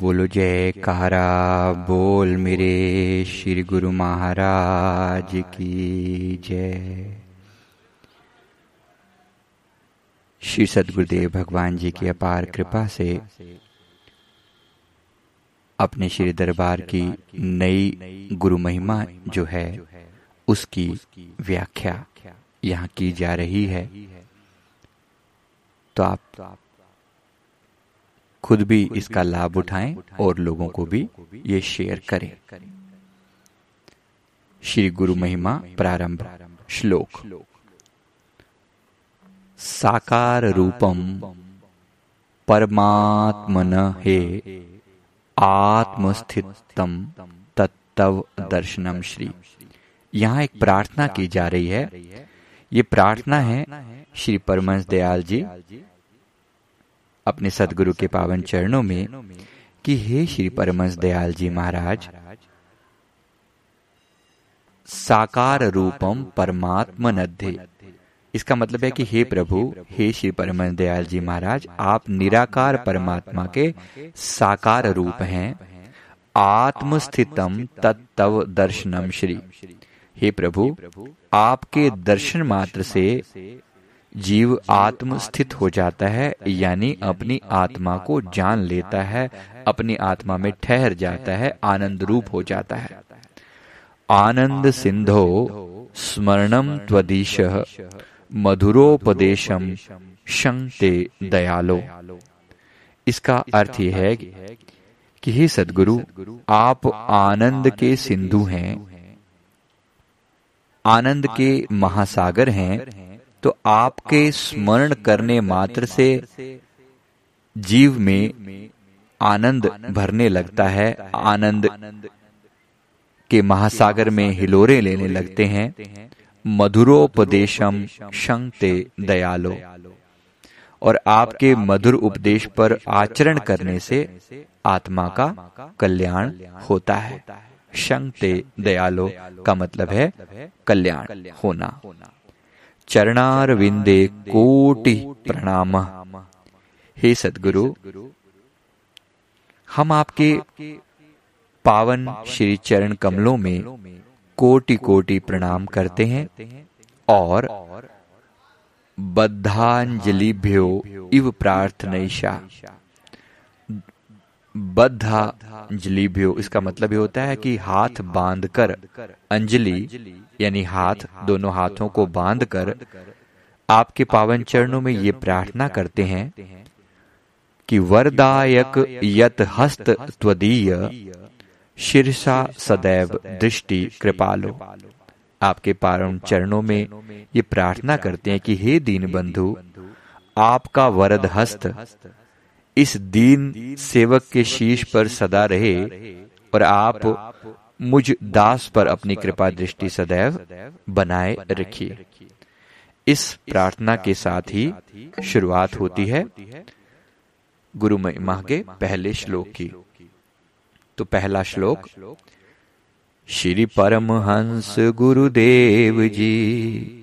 बोलो, जय कहारा बोल मेरे श्री गुरु महाराज की जय। श्री सदगुरुदेव भगवान जी की अपार कृपा से अपने श्री दरबार की नई गुरु महिमा जो है, उसकी व्याख्या यहाँ की जा रही है। तो आप खुद भी इसका लाभ उठाएँ और लोगों को भी ये शेयर करें। श्री गुरु महिमा प्रारंभ श्लोक। साकार रूपम परमात्मन हे आत्मस्थितम तत्व दर्शनम श्री। यहाँ एक प्रार्थना की जा रही है। ये प्रार्थना है श्री परमंश दयाल जी। अपने सदगुरु के पावन चरणों में कि हे श्री परमंश दयाल जी महाराज, साकार रूपम परमात्मा इसका मतलब है कि हे प्रभु, हे श्री परमंश दयाल जी महाराज, आप निराकार परमात्मा के साकार रूप हैं। आत्मस्थितम तत्व दर्शनम श्री। हे प्रभु, आपके दर्शन मात्र से जीव आत्म स्थित हो जाता है, यानी अपनी आत्मा को जान लेता है, अपनी आत्मा में ठहर जाता है, आनंद रूप हो जाता है। आनंद सिंधो स्मरणम त्वदीश मधुरोपदेशम शंते दयालो। इसका अर्थ यह है कि हे सदगुरु, आप आनंद के सिंधु हैं, आनंद के महासागर हैं तो आपके स्मरण करने मात्र से जीव में आनंद भरने लगता है, आनंद के महासागर में हिलोरे लेने लगते हैं। मधुरोपदेशम शंकते दयालो। और आपके मधुर उपदेश पर आचरण करने से आत्मा का कल्याण होता है। शंकते दयालो का मतलब है कल्याण होना। चरणार विंदे कोटि प्रणाम। हे सदगुरु, हम आपके पावन श्री चरण कमलों में कोटि कोटि प्रणाम करते हैं और बद्धांजलिभ्यो इव प्रार्थना बद्धा अंजलिभ्यो इसका मतलब ये होता है कि हाथ बांधकर अंजलि यानी हाथ दोनों हाथों को बांधकर आपके पावन चरणों में ये प्रार्थना करते हैं कि वरदायक यत हस्त त्वदीय शीर्षा सदैव दृष्टि कृपालो। आपके पावन चरणों में ये प्रार्थना करते हैं कि हे दीन बंधु आपका वरद हस्त इस दीन सेवक के शीश पर सदा रहे और आप मुझ दास पर अपनी कृपा दृष्टि सदैव बनाए रखिए। इस प्रार्थना के साथ ही शुरुआत होती है। गुरु महिमा के पहले श्लोक की। तो पहला श्लोक, श्री परमहंस गुरुदेव जी,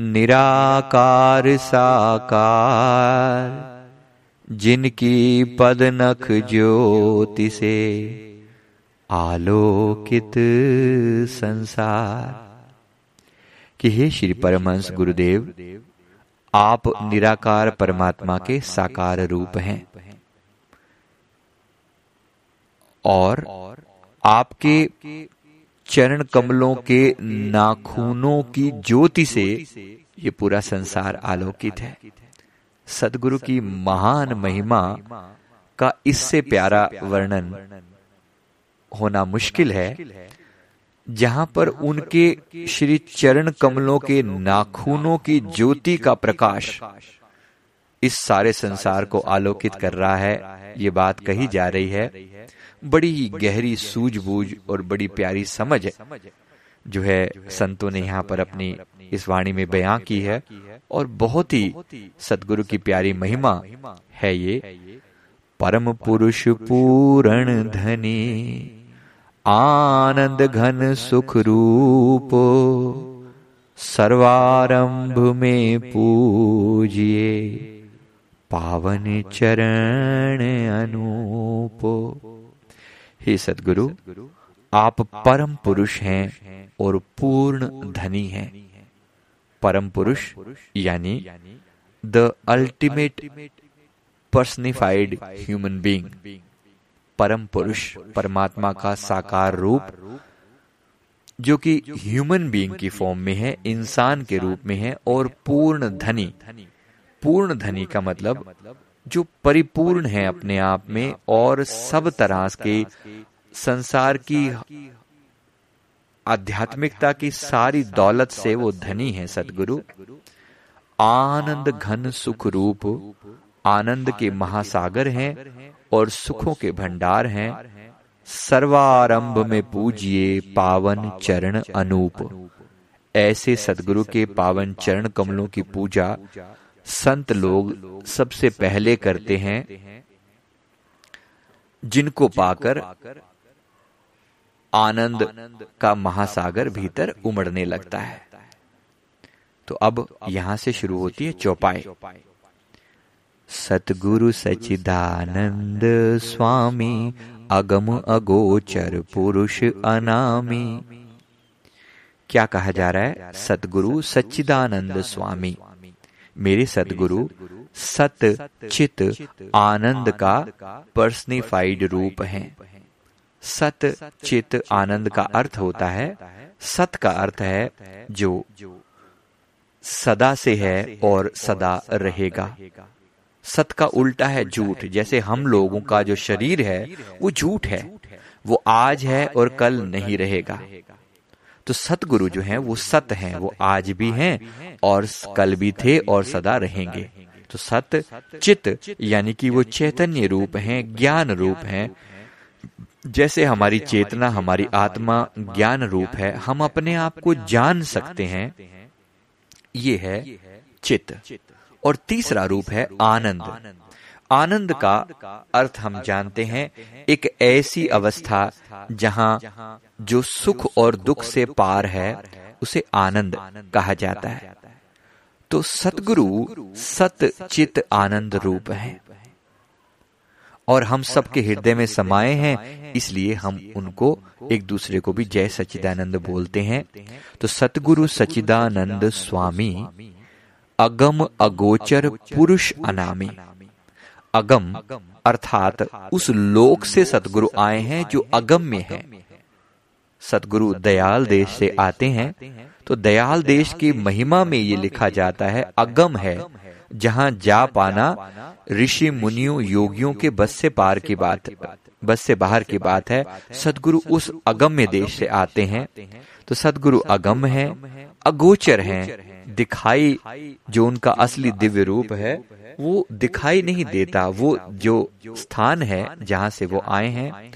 निराकार साकार, जिनकी पदनख ज्योति से आलोकित संसार। कि हे श्री परमहंस गुरुदेव, आप निराकार परमात्मा के साकार रूप हैं। और आपके चरण कमलों के नाखूनों की ज्योति से ये पूरा संसार आलोकित है। सदगुरु की महान महिमा का इससे प्यारा वर्णन होना मुश्किल है जहाँ पर उनके श्री चरण कमलों के नाखूनों की ज्योति का प्रकाश इस सारे संसार को आलोकित कर रहा है ये बात कही जा रही है। बड़ी ही गहरी सूझबूझ और बड़ी प्यारी समझ है जो है संतों ने यहाँ पर अपनी इस वाणी में बयां की है और बहुत ही सदगुरु की प्यारी महिमा है ये। परम पुरुष पूरण धनी। आनंद घन सुख रूप सर्वारंभ में पूजिए पावन चरण अनूपो। हे सदगुरु, आप परम पुरुष हैं और पूर्ण धनी हैं। परम पुरुष यानी the ultimate personified human being परम पुरुष, परमात्मा का साकार रूप, जो कि ह्यूमन बीइंग की फॉर्म में है, इंसान के रूप में है, और पूर्ण धनी। पूर्ण धनी का मतलब जो परिपूर्ण है अपने आप में और सब तरह के संसार की आध्यात्मिकता की सारी दौलत से वो धनी है, सदगुरु। आनंद घन सुख रूप, आनंद के महासागर हैं और सुखों के भंडार हैं, सर्वारंभ में पूजिए पावन चरण अनूप। ऐसे सदगुरु के पावन चरण कमलों की पूजा संत लोग सबसे पहले करते हैं, जिनको पाकर आनंद का महासागर भीतर उमड़ने लगता है। तो अब यहाँ से शुरू होती है चौपाई। सतगुरु सचिदानंद स्वामी अगम अगोचर पुरुष अनामी। क्या कहा जा रहा है? सतगुरु सच्चिदानंद स्वामी। मेरे सतगुरु सत चित आनंद का पर्सनिफाइड रूप है। सत चित आनंद का अर्थ होता है। सत का अर्थ है जो सदा से है और सदा रहेगा। सत का उल्टा है झूठ। जैसे हम लोगों का जो शरीर है वो झूठ है। वो आज है और कल नहीं रहेगा। तो सतगुरु जो है वो सत हैं वो आज भी हैं और कल भी थे और सदा रहेंगे। तो सत चित यानी कि वो चैतन्य रूप हैं ज्ञान रूप हैं। जैसे हमारी चेतना हमारी आत्मा ज्ञान रूप है हम अपने आप को जान सकते हैं। ये है चित। और तीसरा रूप है आनंद। आनंद। का अर्थ हम जानते हैं एक ऐसी अवस्था जहाँ जो सुख और दुख से पार है उसे आनंद कहा जाता है। तो सतगुरु सत चित आनंद रूप है। और हम सबके हृदय में समाये हैं इसलिए हम उनको एक दूसरे को भी जय सचिदानंद बोलते हैं। तो सतगुरु सचिदानंद स्वामी। अगम अगोचर पुरुष अनामी। अगम अर्थात उस लोक से सतगुरु आए हैं जो अगम में है। सतगुरु दयाल देश से आते हैं तो दयाल देश की महिमा में ये लिखा जाता है, अगम है, जहाँ जा पाना ऋषि मुनियों योगियों के बस से पार की बात, बस से बाहर की बात है। सदगुरु उस अगम्य देश से आते हैं तो सदगुरु अगम है, अगोचर हैं दिखाई जो उनका असली दिव्य रूप है वो दिखाई नहीं देता। वो जो स्थान है जहाँ से वो आए हैं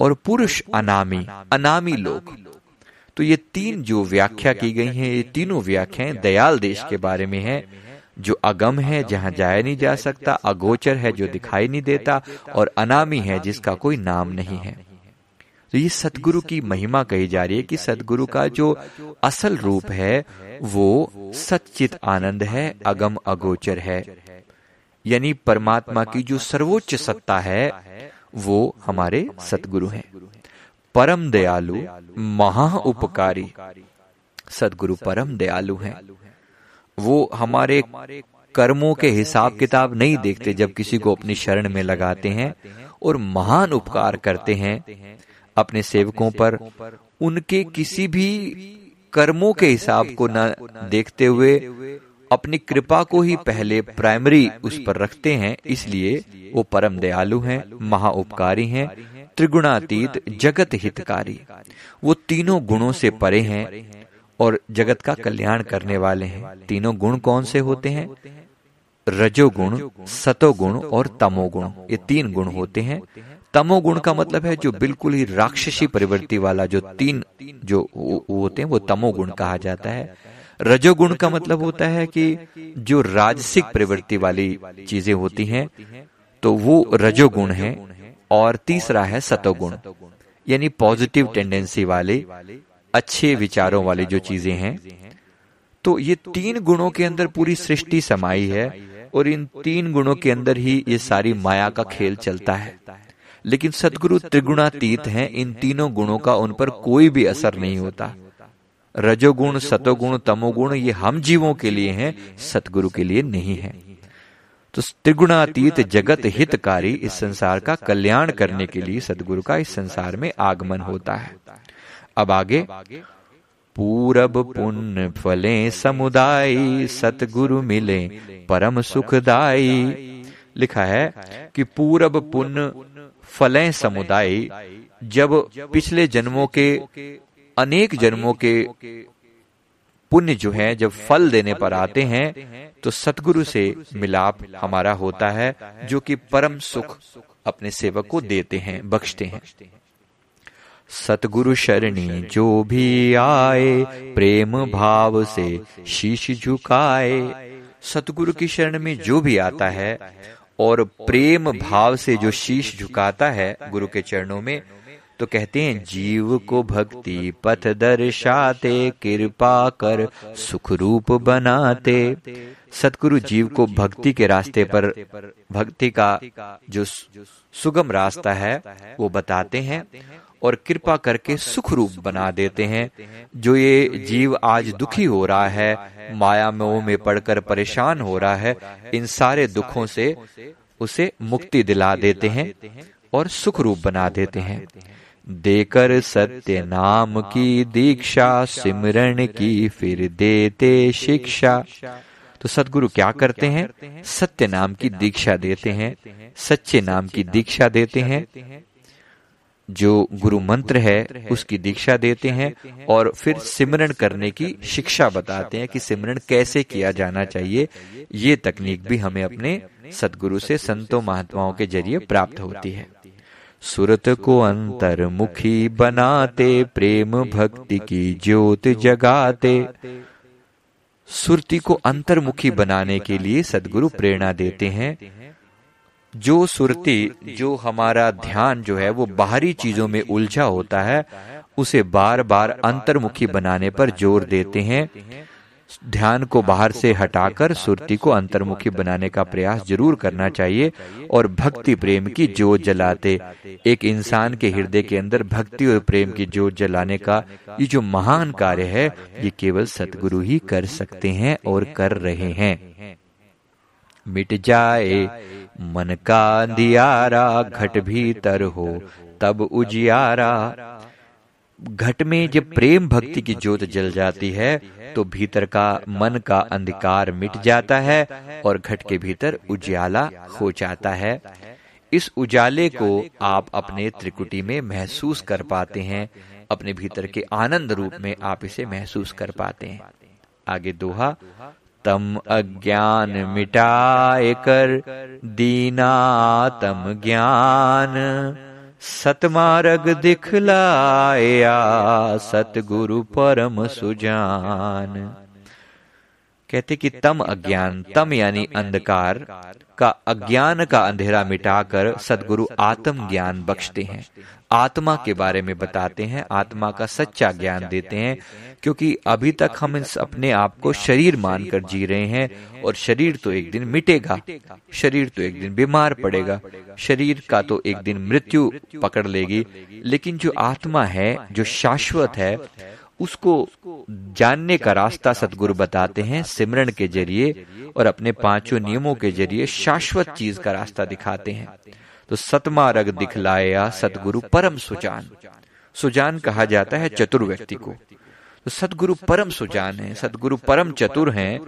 और पुरुष अनामी अनामी लोग। तो ये तीन जो व्याख्या की गई हैं ये तीनों व्याख्याएँ दयाल देश के बारे में है जो अगम है जहाँ जाया नहीं जा सकता अगोचर है जो दिखाई नहीं देता और अनामी है जिसका कोई नाम नहीं है। तो ये सतगुरु की महिमा कही जा रही है कि सतगुरु का जो असल रूप है, वो सचित आनंद है, अगम अगोचर है। यानी परमात्मा की जो सर्वोच्च सत्ता है, वो हमारे सतगुरु हैं। परम दयालु, महा उपकारी सदगुरु परम दयालु हैं। वो हमारे कर्मों के हिसाब किताब नहीं देखते जब किसी को अपनी शरण में लगाते हैं और महान उपकार करते हैं। अपने सेवकों पर, उनके किसी भी कर्मों के हिसाब को न देखते हुए, अपनी कृपा को ही पहले प्राइमरी उस पर रखते हैं, इसलिए वो परम दयालु हैं महा उपकारी हैं, त्रिगुणातीत जगत हितकारी वो तीनों गुणों से परे हैं और जगत का कल्याण करने वाले हैं। तीनों गुण कौन से होते हैं? रजोगुण, सतोगुण और तमोगुण। ये तीन गुण होते हैं। तमोगुण का मतलब है जो बिल्कुल ही राक्षसी प्रवृत्ति वाला जो तीन जो होते हैं वो तमोगुण कहा जाता है। रजोगुण का मतलब होता है कि जो राजसिक प्रवृत्ति वाली चीज़ें होती हैं तो वो रजोगुण है और तीसरा है सतोगुण। यानी पॉजिटिव टेंडेंसी वाले अच्छे विचारों वाली जो चीज़ें हैं तो ये तीन गुणों के अंदर पूरी सृष्टि समाई है और इन तीन गुणों के अंदर ही ये सारी माया का खेल चलता है। लेकिन सदगुरु त्रिगुणातीत हैं, इन तीनों गुणों का उन पर कोई भी असर नहीं होता। रजोगुण, सतोगुण, तमोगुण, ये हम जीवों के लिए हैं सतगुरु के लिए नहीं है। तो त्रिगुणातीत, जगत हितकारी, इस संसार का कल्याण करने के लिए सदगुरु का इस संसार में आगमन होता है। अब आगे, पूरब पुण्य फले, समुदाय सतगुरु मिले, परम सुखदाई लिखा है कि पूरब पुण्य फलें समुदाय, जब पिछले जन्मों के, अनेक जन्मों के पुण्य जो है, जब फल देने पर आते हैं तो सतगुरु से मिलाप हमारा होता है, जो कि परम सुख अपने सेवक को देते हैं, बख्शते हैं। सतगुरु शरणी, जो भी आए, प्रेम भाव से शीश झुकाए, सतगुरु की शरण में जो भी आता है और प्रेम भाव से जो शीश झुकाता है गुरु के चरणों में तो कहते हैं जीव को भक्ति पथ दर्शाते कृपा कर सुख रूप बनाते। सतगुरु जीव को भक्ति के रास्ते पर भक्ति का जो सुगम रास्ता है वो बताते हैं। और कृपा करके सुख रूप बना देते हैं। जो ये जीव आज दुखी हो रहा है माया मोह में पड़कर परेशान हो रहा है। इन सारे दुखों से उसे मुक्ति दिला देते हैं और सुख रूप बना देते हैं। देकर सत्य नाम की दीक्षा सिमरण की फिर देते शिक्षा। तो सदगुरु क्या करते हैं? सत्य नाम की दीक्षा देते हैं। सच्चे नाम की दीक्षा देते हैं। जो गुरु मंत्र है, उसकी दीक्षा देते हैं और फिर सिमरन करने की शिक्षा बताते हैं कि सिमरन कैसे किया जाना चाहिए। ये तकनीक भी हमें अपने सदगुरु से, संतों, महात्माओं के ज़रिए प्राप्त होती है। सुरत को अंतर्मुखी बनाते, प्रेम भक्ति की ज्योत जगाते। सुरती को अंतर्मुखी बनाने के लिए सदगुरु प्रेरणा देते हैं। जो सुरती, जो हमारा ध्यान जो है, वो बाहरी चीज़ों में उलझा होता है, उसे बार बार अंतर्मुखी बनाने पर ज़ोर देते हैं। ध्यान को बाहर से हटाकर सुरती को अंतर्मुखी बनाने का प्रयास ज़रूर करना चाहिए और भक्ति प्रेम की जोत जलाते। एक इंसान के हृदय के अंदर भक्ति और प्रेम की जोत जलाने का ये जो महान कार्य है, ये केवल सतगुरु ही कर सकते हैं और कर रहे हैं। मिट जाए, मन का अंधियारा घट भीतर हो, तब उजियारा। घट में जब प्रेम भक्ति की ज्योत जल जाती है तो भीतर का मन का अंधकार मिट जाता है और घट के भीतर उजाला हो जाता है। इस उजाले को आप अपने त्रिकुटी में महसूस कर पाते हैं, अपने भीतर के आनंद रूप में आप इसे महसूस कर पाते हैं। आगे दोहा तम अज्ञान मिटाए कर दीना तम ज्ञान। सतमार्ग दिखलाया सतगुरु परम सुजान। कहते कि तम अज्ञान, तम यानी अंधकार का अज्ञान का अंधेरा मिटाकर सदगुरु आत्म ज्ञान बख्शते हैं। आत्मा के बारे में बताते हैं, आत्मा का सच्चा ज्ञान देते हैं, क्योंकि अभी तक हम इस अपने आप को शरीर मानकर जी रहे हैं और शरीर तो एक दिन मिटेगा, शरीर तो एक दिन बीमार पड़ेगा, शरीर का तो एक दिन मृत्यु पकड़ लेगी, लेकिन जो आत्मा है, जो शाश्वत है उसको जानने का रास्ता सदगुरु बताते हैं सिमरण के ज़रिए और अपने पाँचों नियमों के ज़रिए शाश्वत चीज़ का रास्ता दिखाते हैं। तो सतमार्ग दिखलाया सतगुरु परम सुजान। सुजान कहा जाता है चतुर व्यक्ति को। तो सतगुरु परम सुजान है सतगुरु परम चतुर हैं,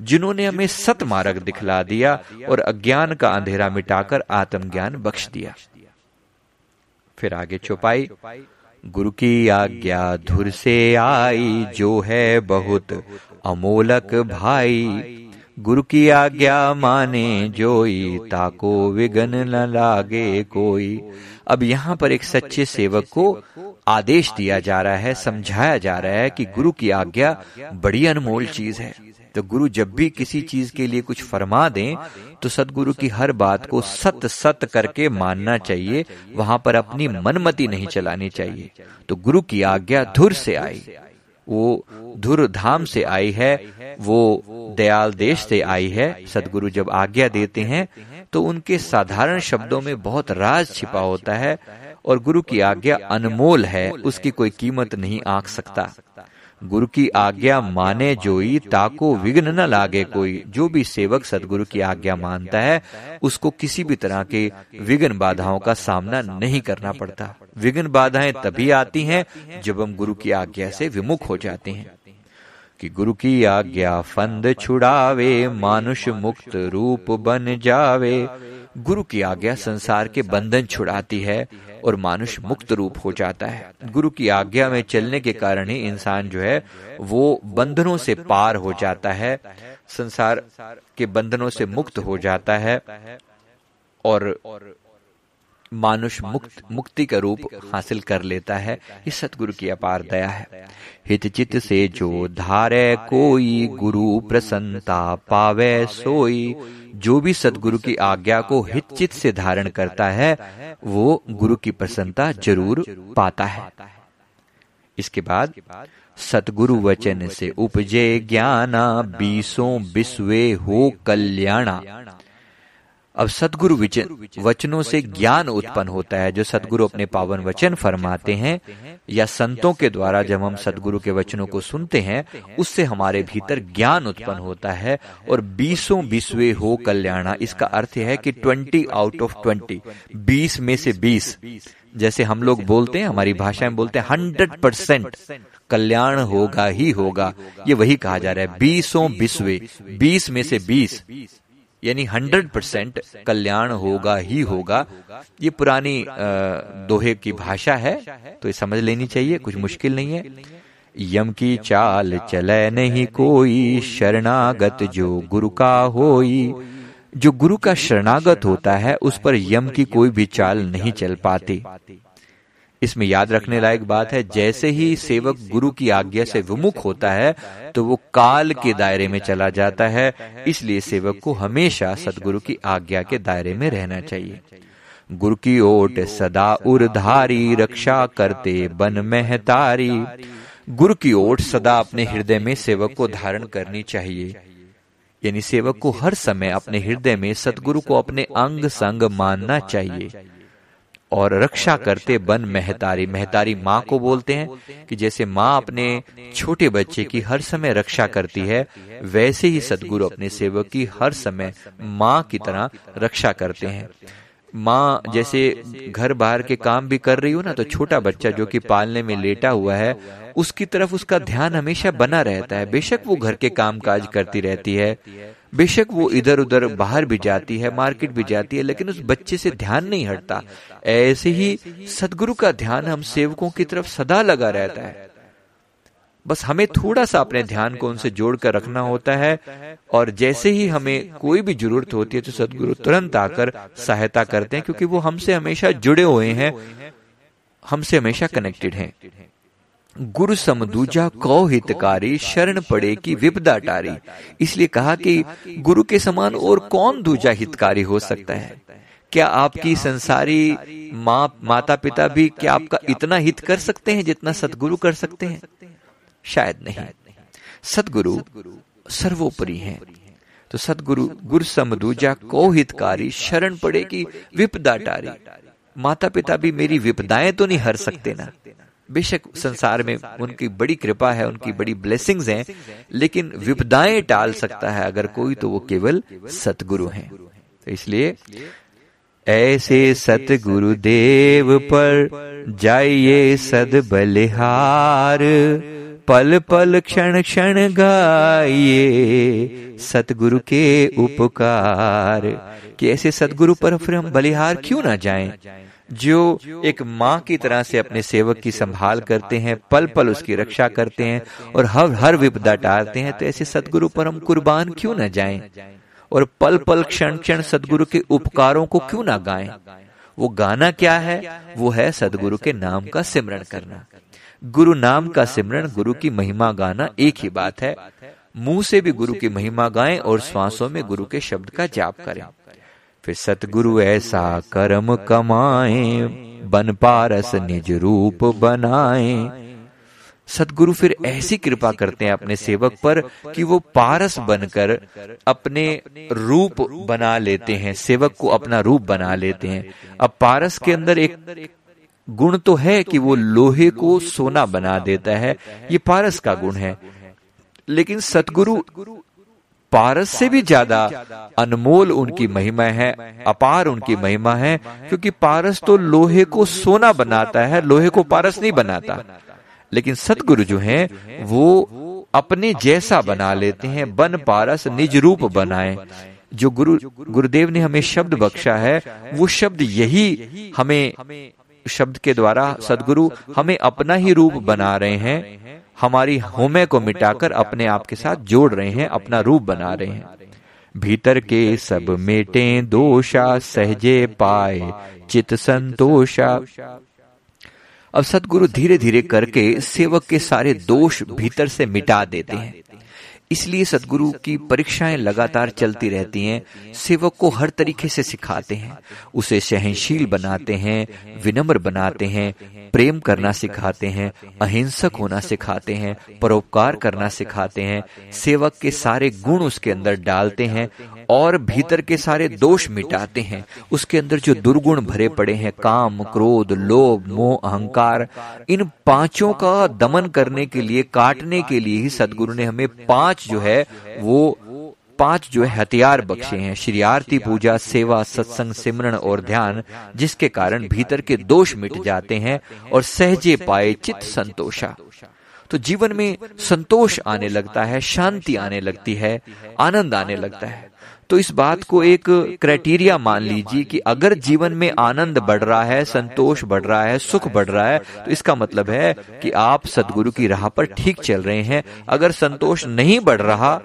जिन्होंने हमें सत मार्ग दिखला दिया और अज्ञान का अंधेरा मिटाकर आत्मज्ञान बख्श दिया। फिर आगे चौपाई। गुरु की आज्ञा धुर से आई, जो है बहुत अमोलक भाई। गुरु की आज्ञा माने जोई, ताको विघन न लागे कोई। अब यहाँ पर एक सच्चे सेवक को आदेश दिया जा रहा है, समझाया जा रहा है कि गुरु की आज्ञा बड़ी अनमोल चीज़ है। तो गुरु जब भी किसी चीज़ के लिए कुछ फरमा दें तो सदगुरु की हर बात को सत सत करके मानना चाहिए, वहाँ पर अपनी मनमति नहीं चलानी चाहिए। तो गुरु की आज्ञा धुर से आई। वो धुर धाम से आई है, वो दयाल देश से आई है। सदगुरु जब आज्ञा देते हैं तो उनके साधारण शब्दों में बहुत राज छिपा होता है, और गुरु की आज्ञा अनमोल है, उसकी कोई कीमत नहीं आंक सकता। गुरु की आज्ञा माने जोई ताको विघ्न न लागे कोई। जो भी सेवक सदगुरु की आज्ञा मानता है, उसको किसी भी तरह के विघ्न बाधाओं का सामना नहीं करना पड़ता। विघ्न बाधाएँ तभी आती हैं जब हम गुरु की आज्ञा से विमुख हो जाते हैं। कि गुरु की आज्ञा फंद छुड़ावे, मानुष मुक्त रूप बन जावे, गुरु की आज्ञा संसार के बंधन छुड़ाती है और मानुष मुक्त रूप हो जाता है। गुरु की आज्ञा में चलने के कारण ही इंसान जो है, वो बंधनों से पार हो जाता है, संसार के बंधनों से मुक्त हो जाता है और मानुष मुक्त मुक्ति का रूप हासिल कर लेता है। ये सतगुरु की अपार दया है। हित चित से जो धारे कोई गुरु प्रसन्नता पावे सोई। जो भी सतगुरु की आज्ञा को हित चित से धारण करता है वो गुरु की प्रसन्नता ज़रूर पाता है। इसके बाद सतगुरु वचन से उपजे ज्ञाना बीसों बिस्वे हो कल्याणा। अब सदगुरु वचनों से ज्ञान उत्पन्न होता है, जो सदगुरु अपने पावन वचन फरमाते हैं, या संतों के द्वारा जब हम सदगुरु के वचनों को सुनते हैं, उससे हमारे भीतर ज्ञान उत्पन्न होता है, और बीसों बीसवे हो कल्याणा। इसका अर्थ है कि ट्वेंटी आउट ऑफ़ ट्वेंटी, बीस में से बीस। जैसे हम लोग बोलते हैं, हमारी भाषा में बोलते हैं, हंड्रेड परसेंट कल्याण होगा ही होगा। ये वही कहा जा रहा है, बीसों बीसवे, बीस में से बीस। यानी हंड्रेड परसेंट कल्याण होगा ही होगा। ये पुरानी दोहे की भाषा है तो ये समझ लेनी चाहिए, कुछ मुश्किल नहीं है। यम की चाल चले नहीं कोई, शरणागत जो गुरु का होई। जो गुरु का शरणागत होता है, उस पर यम की कोई भी चाल नहीं चल पाती। इसमें याद रखने लायक बात है, जैसे ही सेवक गुरु की आज्ञा से विमुख होता है तो वो काल के दायरे में चला जाता है। इसलिए सेवक को हमेशा सदगुरु की आज्ञा के दायरे में रहना चाहिए। गुरु की ओट सदा उर्धारी, रक्षा करते बन महतारी। गुरु की ओट सदा अपने हृदय में सेवक को धारण करनी चाहिए। यानी सेवक को हर समय अपने हृदय में सदगुरु को अपने अंग संग मानना चाहिए। और रक्षा करते बन महतारी। महतारी। माँ को बोलते हैं कि जैसे माँ अपने छोटे बच्चे की हर समय रक्षा करती है वैसे ही सदगुरु अपने सेवक की हर समय माँ की तरह रक्षा करते हैं। माँ जैसे घर बाहर के काम भी कर रही हो ना तो छोटा बच्चा जो कि पालने में लेटा हुआ है उसकी तरफ़ उसका ध्यान हमेशा बना रहता है। बेशक वो घर के काम काज करती रहती है। बेशक वो इधर उधर बाहर भी जाती है, मार्केट भी जाती है, लेकिन उस बच्चे से ध्यान नहीं हटता। ऐसे ही सदगुरु का ध्यान हम सेवकों की तरफ़ सदा लगा रहता है। बस हमें थोड़ा सा अपने ध्यान को उनसे जोड़कर रखना होता है, और जैसे ही हमें कोई भी ज़रूरत होती है तो सदगुरु तुरंत आकर सहायता करते हैं, क्योंकि वो हमसे हमेशा जुड़े हुए हैं, हमसे हमेशा कनेक्टेड हैं। गुरु समदूजा कौ हितकारी शरण पड़े की विपदा टारी। इसलिए कहा कि गुरु के समान और कौन दूजा हितकारी हो सकता है? क्या आपकी संसारी माँ माता पिता भी क्या आपका इतना हित कर सकते हैं जितना सतगुरु कर सकते हैं? शायद नहीं। सतगुरु सर्वोपरि हैं। तो सतगुरु गुरु समदूजा को हितकारी शरण पड़े की विपदा टारी। माता पिता भी मेरी विपदाएँ तो नहीं हर सकते ना। बेशक संसार में उनकी बड़ी कृपा है उनकी बड़ी ब्लेसिंग्स हैं लेकिन विपदाएँ टाल सकता है अगर कोई तो वो केवल सतगुरु हैं। तो इसलिए ऐसे सतगुरु देव पर जाइए सद बलिहार पल पल क्षण क्षण गाइए सतगुरु के उपकार। कि ऐसे सतगुरु पर फिर हम बलिहार क्यों ना जाएँ? जो एक माँ की तरह से अपने सेवक की संभाल करते हैं पल पल उसकी रक्षा करते हैं और हर हर विपदा टालते हैं तो ऐसे सदगुरु पर हम कुर्बान क्यों न जाएँ? और पल पल क्षण क्षण सदगुरु के उपकारों को क्यों ना गाएँ? वो गाना क्या है? वो है सदगुरु के नाम का सिमरण करना। गुरु नाम का सिमरण गुरु की महिमा गाना एक ही बात है। मुँह से भी गुरु की महिमा गाएँ और श्वासों में गुरु के शब्द का जाप करें। फिर सतगुरु ऐसा कर्म कमाए, बन पारस निज रूप बनाए। सदगुरु फिर ऐसी कृपा करते हैं अपने सेवक पर कि वो पारस बनकर अपने रूप बना लेते हैं, सेवक को अपना रूप बना लेते हैं। अब पारस के अंदर एक गुण तो है कि वो लोहे को सोना बना देता है, ये पारस का गुण है। लेकिन सतगुरु पारस से भी ज़्यादा अनमोल उनकी महिमा है अपार उनकी महिमा है क्योंकि पारस तो लोहे को सोना बनाता है लोहे को पारस नहीं बनाता। लेकिन सतगुरु जो हैं वो अपने जैसा बना लेते हैं बन पारस निज रूप बनाए। जो गुरु गुरुदेव ने हमें शब्द बख्शा है वो शब्द यही हमें शब्द के द्वारा सदगुरु हमें अपना ही रूप बना रहे हैं। हमारी होमे को मिटाकर अपने आप के साथ जोड़ रहे हैं, अपना रूप बना रहे हैं। भीतर के सब मेटे, दोषा, सहजे पाए चित संतोषा। अब सदगुरु धीरे धीरे करके सेवक के सारे दोष भीतर से मिटा देते हैं। इसलिए सदगुरु की परीक्षाएँ लगातार चलती रहती हैं, सेवक को हर तरीके से सिखाते हैं, उसे सहनशील बनाते हैं, विनम्र बनाते हैं, प्रेम करना सिखाते हैं, अहिंसक होना सिखाते हैं, परोपकार करना सिखाते हैं, सेवक के सारे गुण उसके अंदर डालते हैं और भीतर के सारे दोष मिटाते हैं। उसके अंदर जो दुर्गुण भरे पड़े हैं, काम, क्रोध, लोभ, मोह, अहंकार, इन पाँचों का दमन करने के लिए, काटने के लिए ही सदगुरु ने हमें पाँच जो है, वो पाँच जो है हथियार बख्शे हैं। श्री आरती पूजा, सेवा, सत्संग सिमरण और ध्यान, जिसके कारण भीतर के दोष मिट जाते हैं और सहजे पाए चित संतोषा। तो जीवन में संतोष आने लगता है, शांति आने लगती है, आनंद आने लगता है। तो इस बात को एक क्राइटेरिया मान लीजिए कि अगर जीवन में आनंद बढ़ रहा है, संतोष बढ़ रहा है, सुख बढ़ रहा है तो इसका मतलब है कि आप सदगुरु की राह पर ठीक चल रहे हैं। अगर संतोष नहीं बढ़ रहा,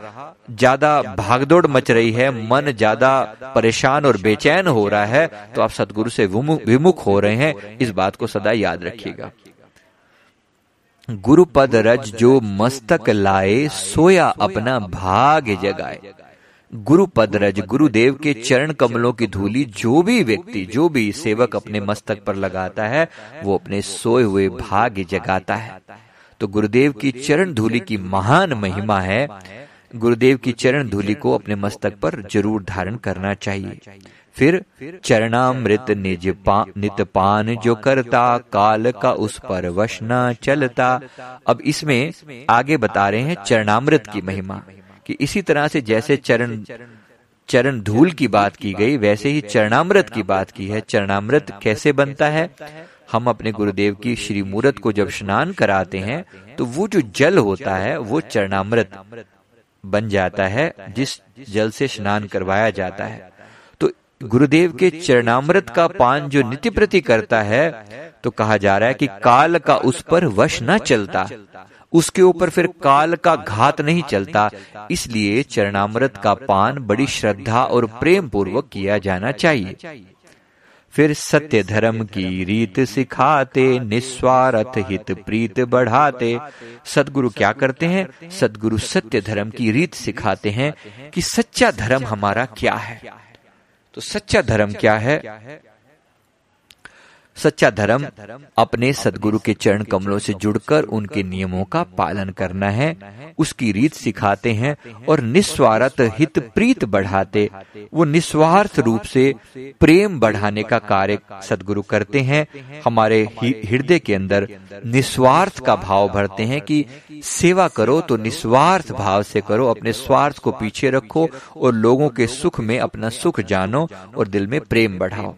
ज़्यादा भागदौड़ मच रही है, मन ज़्यादा परेशान और बेचैन हो रहा है तो आप सदगुरु से विमुख हो रहे हैं। इस बात को सदा याद रखिएगा। गुरु पद रज जो मस्तक लाए, सोया अपना भाग जगाए। गुरु पद रज गुरुदेव के चरण कमलों की धूली जो भी व्यक्ति जो भी सेवक अपने मस्तक पर लगाता है वो अपने सोए हुए भाग्य जगाता है। तो गुरुदेव की चरण धूली की महान महिमा है। गुरुदेव की चरण धूली को अपने मस्तक पर ज़रूर धारण करना चाहिए। फिर चरणामृत निज पा, नित पान जो करता काल का उस पर वशना चलता। अब इसमें आगे बता रहे हैं चरणामृत की महिमा। कि इसी तरह से जैसे चरण चरण धूल की बात की गई वैसे ही चरणामृत की बात की है। चरणामृत कैसे बनता है? हम अपने गुरुदेव की श्री मूर्त को जब स्नान कराते हैं तो वो जो जल होता है वो चरणामृत बन जाता है जिस जल से स्नान करवाया जाता है। तो गुरुदेव के चरणामृत का पान जो नित्य प्रति करता है तो कहा जा रहा है कि काल का उस पर वश न चलता। उसके ऊपर फिर काल का घात नहीं चलता, इसलिए चरणामृत का पान बड़ी श्रद्धा और प्रेम पूर्वक किया जाना चाहिए। फिर सत्य धर्म की रीत सिखाते, निस्वार्थ हित प्रीत बढ़ाते। सदगुरु क्या करते हैं? सदगुरु सत्य धर्म की रीत सिखाते हैं कि सच्चा धर्म हमारा क्या है? तो सच्चा धर्म क्या है? सच्चा धर्म अपने सदगुरु के चरण कमलों से जुड़कर उनके नियमों का पालन करना है। उसकी रीत सिखाते हैं और निस्वार्थ हित प्रीत बढ़ाते। वो निस्वार्थ रूप से प्रेम बढ़ाने का कार्य सदगुरु करते हैं। हमारे हृदय के अंदर निस्वार्थ का भाव भरते हैं कि सेवा करो तो निस्वार्थ भाव से करो अपने स्वार्थ को पीछे रखो और लोगों के सुख में अपना सुख जानो और दिल में प्रेम बढ़ाओ।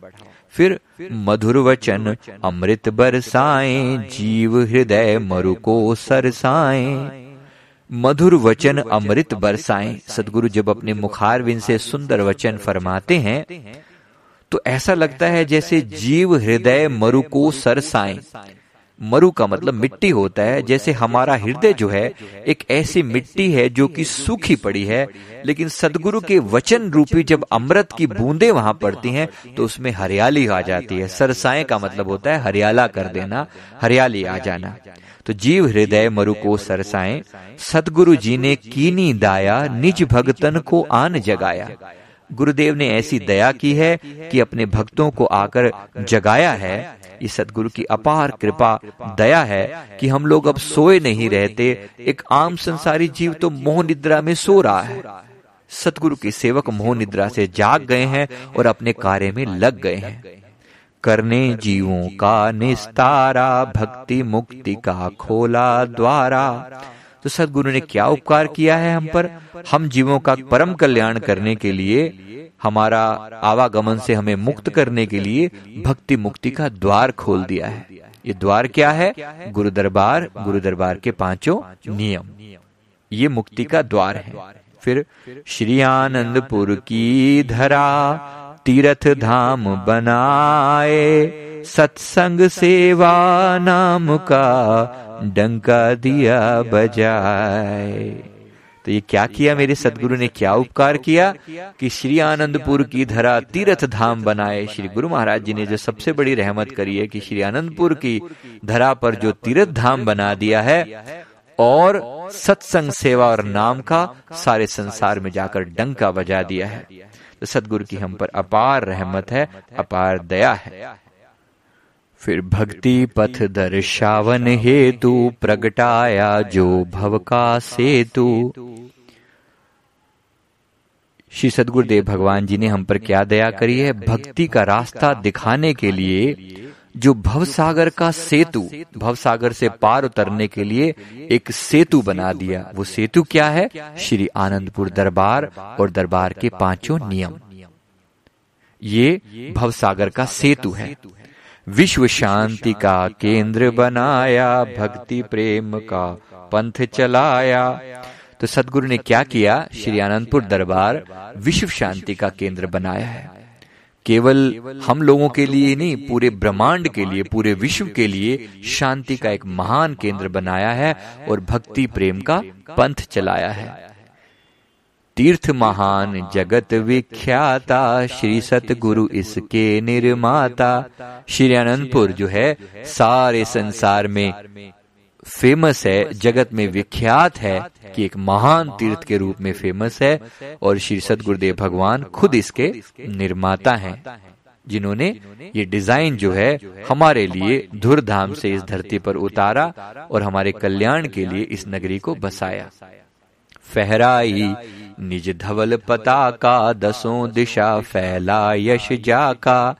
फिर मधुर वचन अमृत बरसाए, जीव हृदय मरु को सरसाए। मधुर वचन अमृत बरसाए। सदगुरु जब अपने मुखारविन से सुंदर वचन फरमाते हैं तो ऐसा लगता है जैसे जीव हृदय मरु को सरसाए। मरु का मतलब मिट्टी होता है, जैसे हमारा हृदय जो है, एक ऐसी मिट्टी है जो कि सूखी पड़ी है। लेकिन सदगुरु के वचन रूपी जब अमृत की बूंदे वहाँ पड़ती हैं तो उसमें हरियाली आ जाती है। सरसाए का मतलब होता है हरियाला कर देना, हरियाली आ जाना। तो जीव हृदय मरु को सरसाए। सदगुरु जी ने कीनी दाया, निज भगतन को आन जगाया। गुरुदेव ने ऐसी दया की है कि अपने भक्तों को आकर जगाया है। ये सदगुरु की अपार कृपा दया है कि हम लोग अब सोए नहीं रहते। एक आम संसारी जीव तो मोह निद्रा में सो रहा है। सतगुरु के सेवक मोह निद्रा से जाग गए हैं और अपने कार्य में लग गए हैं। करने जीवों का निस्तारा भक्ति मुक्ति का खोला द्वारा। तो सदगुरु ने क्या उपकार किया है हम पर? हम जीवों का परम कल्याण करने के लिए, हमारा आवागमन से हमें मुक्त करने के लिए भक्ति मुक्ति का द्वार खोल दिया है। ये द्वार क्या है? गुरु दरबार गुरु दरबार के पाँचों नियम। ये मुक्ति का द्वार है। फिर, श्री आनंदपुर की धरा तीर्थ धाम बनाए। सत्संग सेवा नाम का डंका दिया बजाए। तो ये क्या किया मेरे सदगुरु ने? क्या उपकार किया? कि श्री आनंदपुर की धरा तीर्थ धाम बनाए। श्री गुरु महाराज जी ने जो सबसे बड़ी रहमत करी है कि श्री आनंदपुर की धरा पर जो तीर्थ धाम बना दिया है, और सत्संग सेवा और नाम का सारे संसार में जाकर डंका बजा दिया है। तो सदगुरु की हम पर अपार रहमत है, अपार दया है। फिर भक्ति पथ दर्शावन हेतु प्रगटाया जो भव का सेतु। श्री सदगुरुदेव भगवान जी ने हम पर क्या दया करी है? भक्ति का रास्ता दिखाने के लिए जो भवसागर का सेतु भवसागर से पार उतरने के लिए एक सेतु बना दिया। वो सेतु क्या है? श्री आनंदपुर दरबार और दरबार के पाँचों नियम। ये भवसागर का सेतु है। विश्व शांति का केंद्र बनाया, भक्ति प्रेम का पंथ चलाया। तो सदगुरु ने क्या किया? श्री आनंदपुर दरबार विश्व शांति का केंद्र बनाया है। केवल हम लोगों के लिए नहीं, पूरे ब्रह्मांड के लिए, पूरे विश्व के लिए शांति का एक महान केंद्र बनाया है और भक्ति प्रेम का पंथ चलाया है। तीर्थ महान जगत विख्याता श्री सतगुरु इसके निर्माता। श्री अनंतपुर जो है, सारे संसार में फ़ेमस है, जगत में विख्यात है कि एक महान तीर्थ के रूप में फ़ेमस है और श्री सदगुरुदेव भगवान खुद इसके निर्माता हैं, जिन्होंने ये डिज़ाइन जो है हमारे लिए धुरधाम से इस धरती पर उतारा और हमारे कल्याण के लिए इस नगरी को बसाया। फहराई निज धवल पता का दसों दिशा फैला यश जा का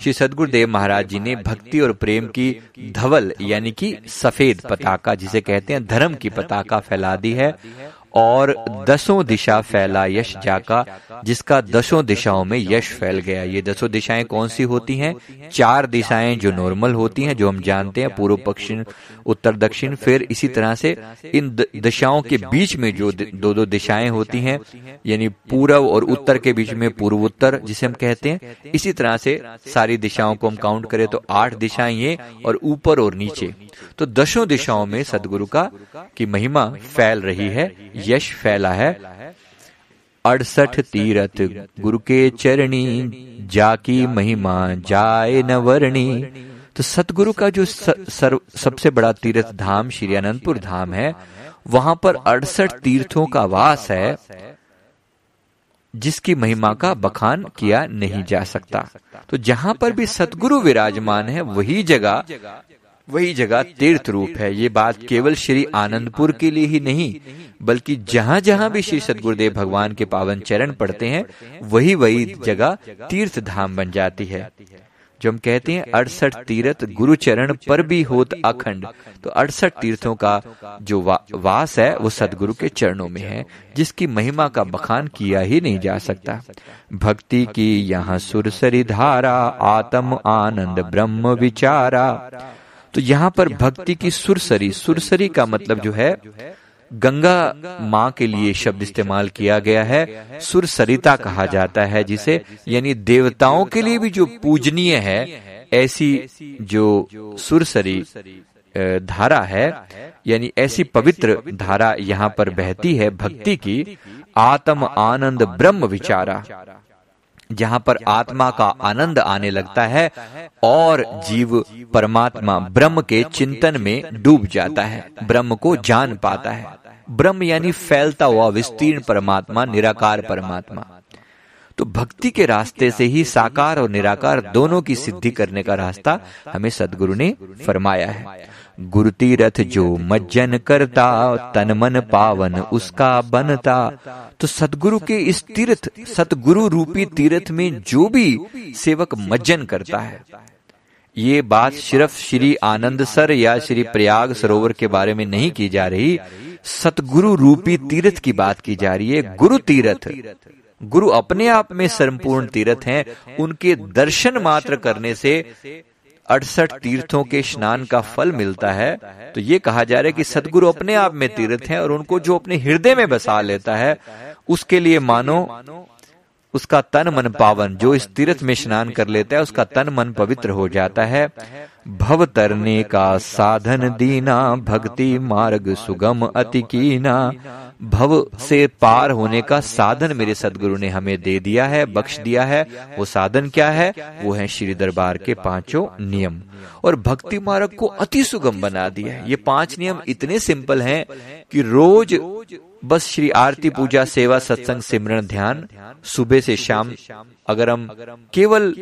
श्री सदगुरुदेव महाराज जी ने भक्ति और प्रेम की धवल, यानी कि सफ़ेद पताका, जिसे कहते हैं, धर्म की पताका फैला दी है। और दसों दिशा फैला यश जाका, जिसका दसों दिशाओं में यश फैल गया। ये दसों दिशाएँ कौन सी होती हैं? चार दिशाएँ जो नॉर्मल होती हैं, जो हम जानते हैं, पूर्व, पश्चिम, उत्तर, दक्षिण, फिर इसी तरह से इन दिशाओं के बीच में जो दो दो दिशाएँ होती हैं, यानी पूर्व और उत्तर के बीच में पूर्व उत्तर जिसे हम कहते हैं, इसी तरह से सारी दिशाओं को हम काउंट करें तो आठ दिशाएँ ये और ऊपर और नीचे। तो दसों दिशाओं में सदगुरु का की महिमा फैल रही है यश फैला है। अड़सठ तीरथ गुरु के चरणी जाकी महिमा जाए न वर्णी। तो सतगुरु का जो सर, सबसे बड़ा तीर्थ धाम श्री अनंतपुर धाम है। वहाँ पर अड़सठ तीर्थों का वास है जिसकी महिमा का बखान किया नहीं जा सकता। तो जहाँ पर भी सतगुरु विराजमान है वही जगह। वही जगह तीर्थ रूप है। ये बात केवल श्री आनंदपुर के लिए ही नहीं बल्कि जहाँ जहाँ भी श्री सदगुरुदेव भगवान के पावन चरण पड़ते हैं वही वही जगह तीर्थ धाम बन जाती है। जो हम कहते हैं अड़सठ तीर्थ गुरु चरण पर भी होत अखंड तो अड़सठ तीर्थों का जो वा, वास है वो सदगुरु के चरणों में है जिसकी महिमा का बखान किया ही नहीं जा सकता। भक्ति की यहाँ सुरसरी धारा आत्म आनंद ब्रह्म विचारा तो यहाँ पर भक्ति की सुरसरी सुरसरी का मतलब जो है गंगा माँ के लिए शब्द इस्तेमाल किया गया है सुरसरिता कहा जाता है जिसे यानी देवताओं के लिए भी जो पूजनीय है ऐसी जो सुरसरी धारा है यानी ऐसी पवित्र धारा यहाँ पर बहती है भक्ति की आत्म आनंद ब्रह्म विचारा। जहाँ पर आत्मा का आनंद आने लगता है और जीव परमात्मा ब्रह्म के चिंतन में डूब जाता है ब्रह्म को जान पाता है। ब्रह्म यानी फैलता हुआ विस्तीर्ण परमात्मा निराकार परमात्मा। तो भक्ति के रास्ते से ही साकार और निराकार दोनों की सिद्धि करने का रास्ता हमें सदगुरु ने फरमाया है। गुरु तीरथ जो मज्जन करता, तन मन पावन उसका बनता। तो सदगुरु के इस तीर्थ सतगुरु रूपी तीर्थ में जो भी सेवक मज्जन करता है, ये बात सिर्फ़ श्री आनंद सर या श्री प्रयाग सरोवर के बारे में नहीं की जा रही। सतगुरु रूपी तीर्थ की बात की जा रही है। गुरु तीर्थ। गुरु अपने आप में संपूर्ण तीर्थ हैं। उनके दर्शन मात्र करने से अड़सठ तीर्थों के स्नान का फल मिलता है। तो ये कहा जा रहा है कि सदगुरु अपने आप में तीर्थ हैं और उनको जो अपने हृदय में बसा लेता है उसके लिए मानो उसका तन मन पावन, जो इस तीर्थ में स्नान कर लेता है, उसका तन मन पवित्र हो जाता है। भव तरने का साधन दीना, भक्ति मार्ग सुगम अति कीना। भव से पार होने का साधन मेरे सदगुरु ने हमें दे दिया है, बख्श दिया है। वो साधन क्या है? वो है श्री दरबार के पाँचों नियम। और भक्ति मार्ग को अति सुगम बना दिया है। ये पाँच नियम इतने सिंपल हैं कि रोज बस श्री आरती पूजा सेवा सत्संग सिमरण ध्यान सुबह से शाम अगर हम केवल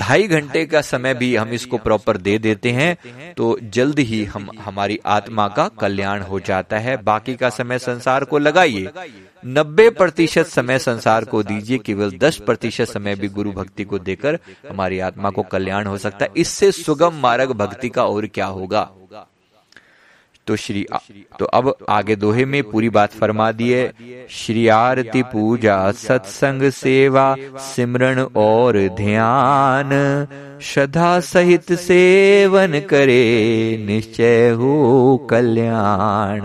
ढाई घंटे का समय भी हम इसको प्रॉपर दे देते हैं तो जल्द ही हम हमारी आत्मा का कल्याण हो जाता है बाकी का समय संसार को लगाइए। नब्बे प्रतिशत समय संसार को दीजिए केवल दस प्रतिशत समय भी गुरु भक्ति को देकर हमारी आत्मा को कल्याण हो सकता है। इससे सुगम मार्ग भक्ति का और क्या होगा? तो श्री आ, तो अब आगे दोहे में पूरी बात फरमा दिए श्री आरती पूजा सत्संग सेवा सिमरण और ध्यान। श्रद्धा सहित सेवन करे निश्चय हो कल्याण।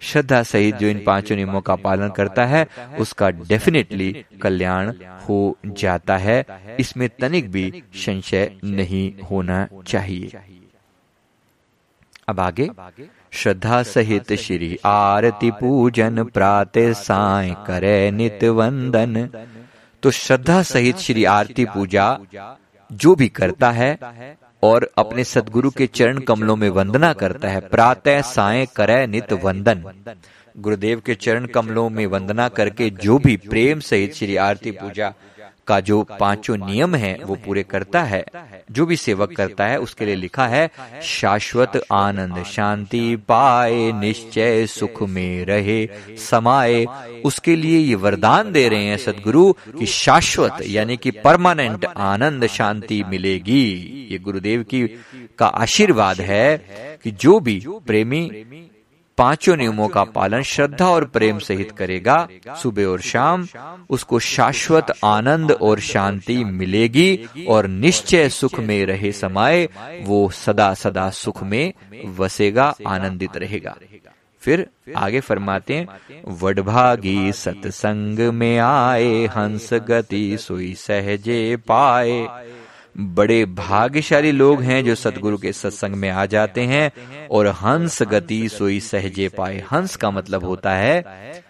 श्रद्धा सहित जो इन पाँचों नियमों का पालन करता है उसका डेफिनेटली कल्याण हो जाता है। इसमें तनिक भी संशय नहीं होना चाहिए। अब आगे श्रद्धा सहित श्री आरती पूजन प्रातः साय करे नित वंदन। तो श्रद्धा सहित श्री आरती पूजा जो भी करता है और अपने सदगुरु के चरण कमलों में वंदना करता है प्रातः साय करे नित वंदन। गुरुदेव के चरण कमलों में वंदना करके जो भी प्रेम सहित श्री आरती पूजा का जो पाँचों नियम है, वो पूरे करता है। जो भी सेवक करता है, उसके लिए लिखा है, शाश्वत आनंद शांति पाए, निश्चय सुख में रहे समाये उसके लिए ये वरदान दे रहे हैं सदगुरु कि शाश्वत, यानी कि परमानेंट आनंद शांति मिलेगी। ये गुरुदेव की, का आशीर्वाद है कि जो भी प्रेमी पाँचों नियमों का पालन श्रद्धा और प्रेम सहित करेगा। सुबह और शाम उसको शाश्वत आनंद और शांति मिलेगी और निश्चय सुख में रहे समाये वो सदा सदा सुख में वसेगा आनंदित रहेगा। फिर आगे फरमाते हैं वडभागी सत्संग में आए हंस गति सोई सहजे पाए। बड़े भाग्यशाली लोग हैं जो सदगुरु के सत्संग में आ जाते हैं और हंस गति सोई सहजे पाए। हंस का मतलब होता है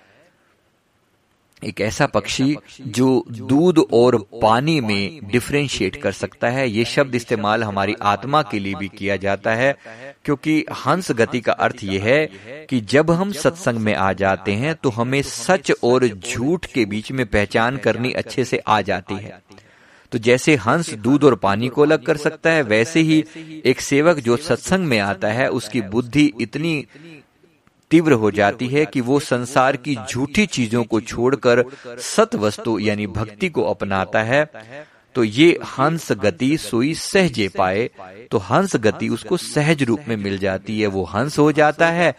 एक ऐसा पक्षी जो दूध और पानी में डिफ्रेंशिएट कर सकता है। ये शब्द इस्तेमाल हमारी आत्मा के लिए भी किया जाता है, क्योंकि हंस गति का अर्थ यह है कि जब हम सत्संग में आ जाते हैं तो हमें सच और झूठ के बीच में पहचान करनी अच्छे से आ जाती है। तो जैसे हंस, दूध और पानी को अलग कर सकता है, वैसे ही एक सेवक जो सत्संग में आता है, उसकी बुद्धि इतनी तीव्र हो जाती है कि वो संसार की झूठी चीज़ों को छोड़कर सत वस्तु यानी भक्ति को अपनाता है। तो ये हंस गति सोई सहजे पाए तो हंस गति उसको सहज रूप में मिल जाती है, वो हंस हो जाता है,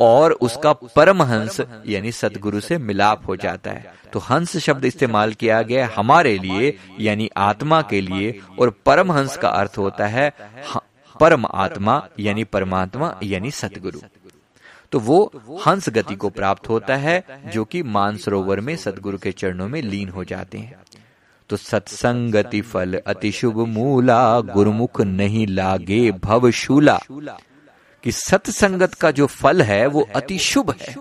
और उसका परम हंस, यानी सदगुरु से मिलाप हो जाता है। तो हंस शब्द इस्तेमाल किया गया हमारे लिए, यानी आत्मा के लिए, और परम हंस का अर्थ होता है परम आत्मा, यानी परमात्मा, यानी सतगुरु तो वो हंस गति को प्राप्त होता है, जो कि मानसरोवर में सदगुरु के चरणों में लीन हो जाते हैं। तो सत्संगति फल अति शुभ मूला, गुरुमुख नहीं लागे भवशूला कि सत्संगत का जो फल है, वो अति शुभ है।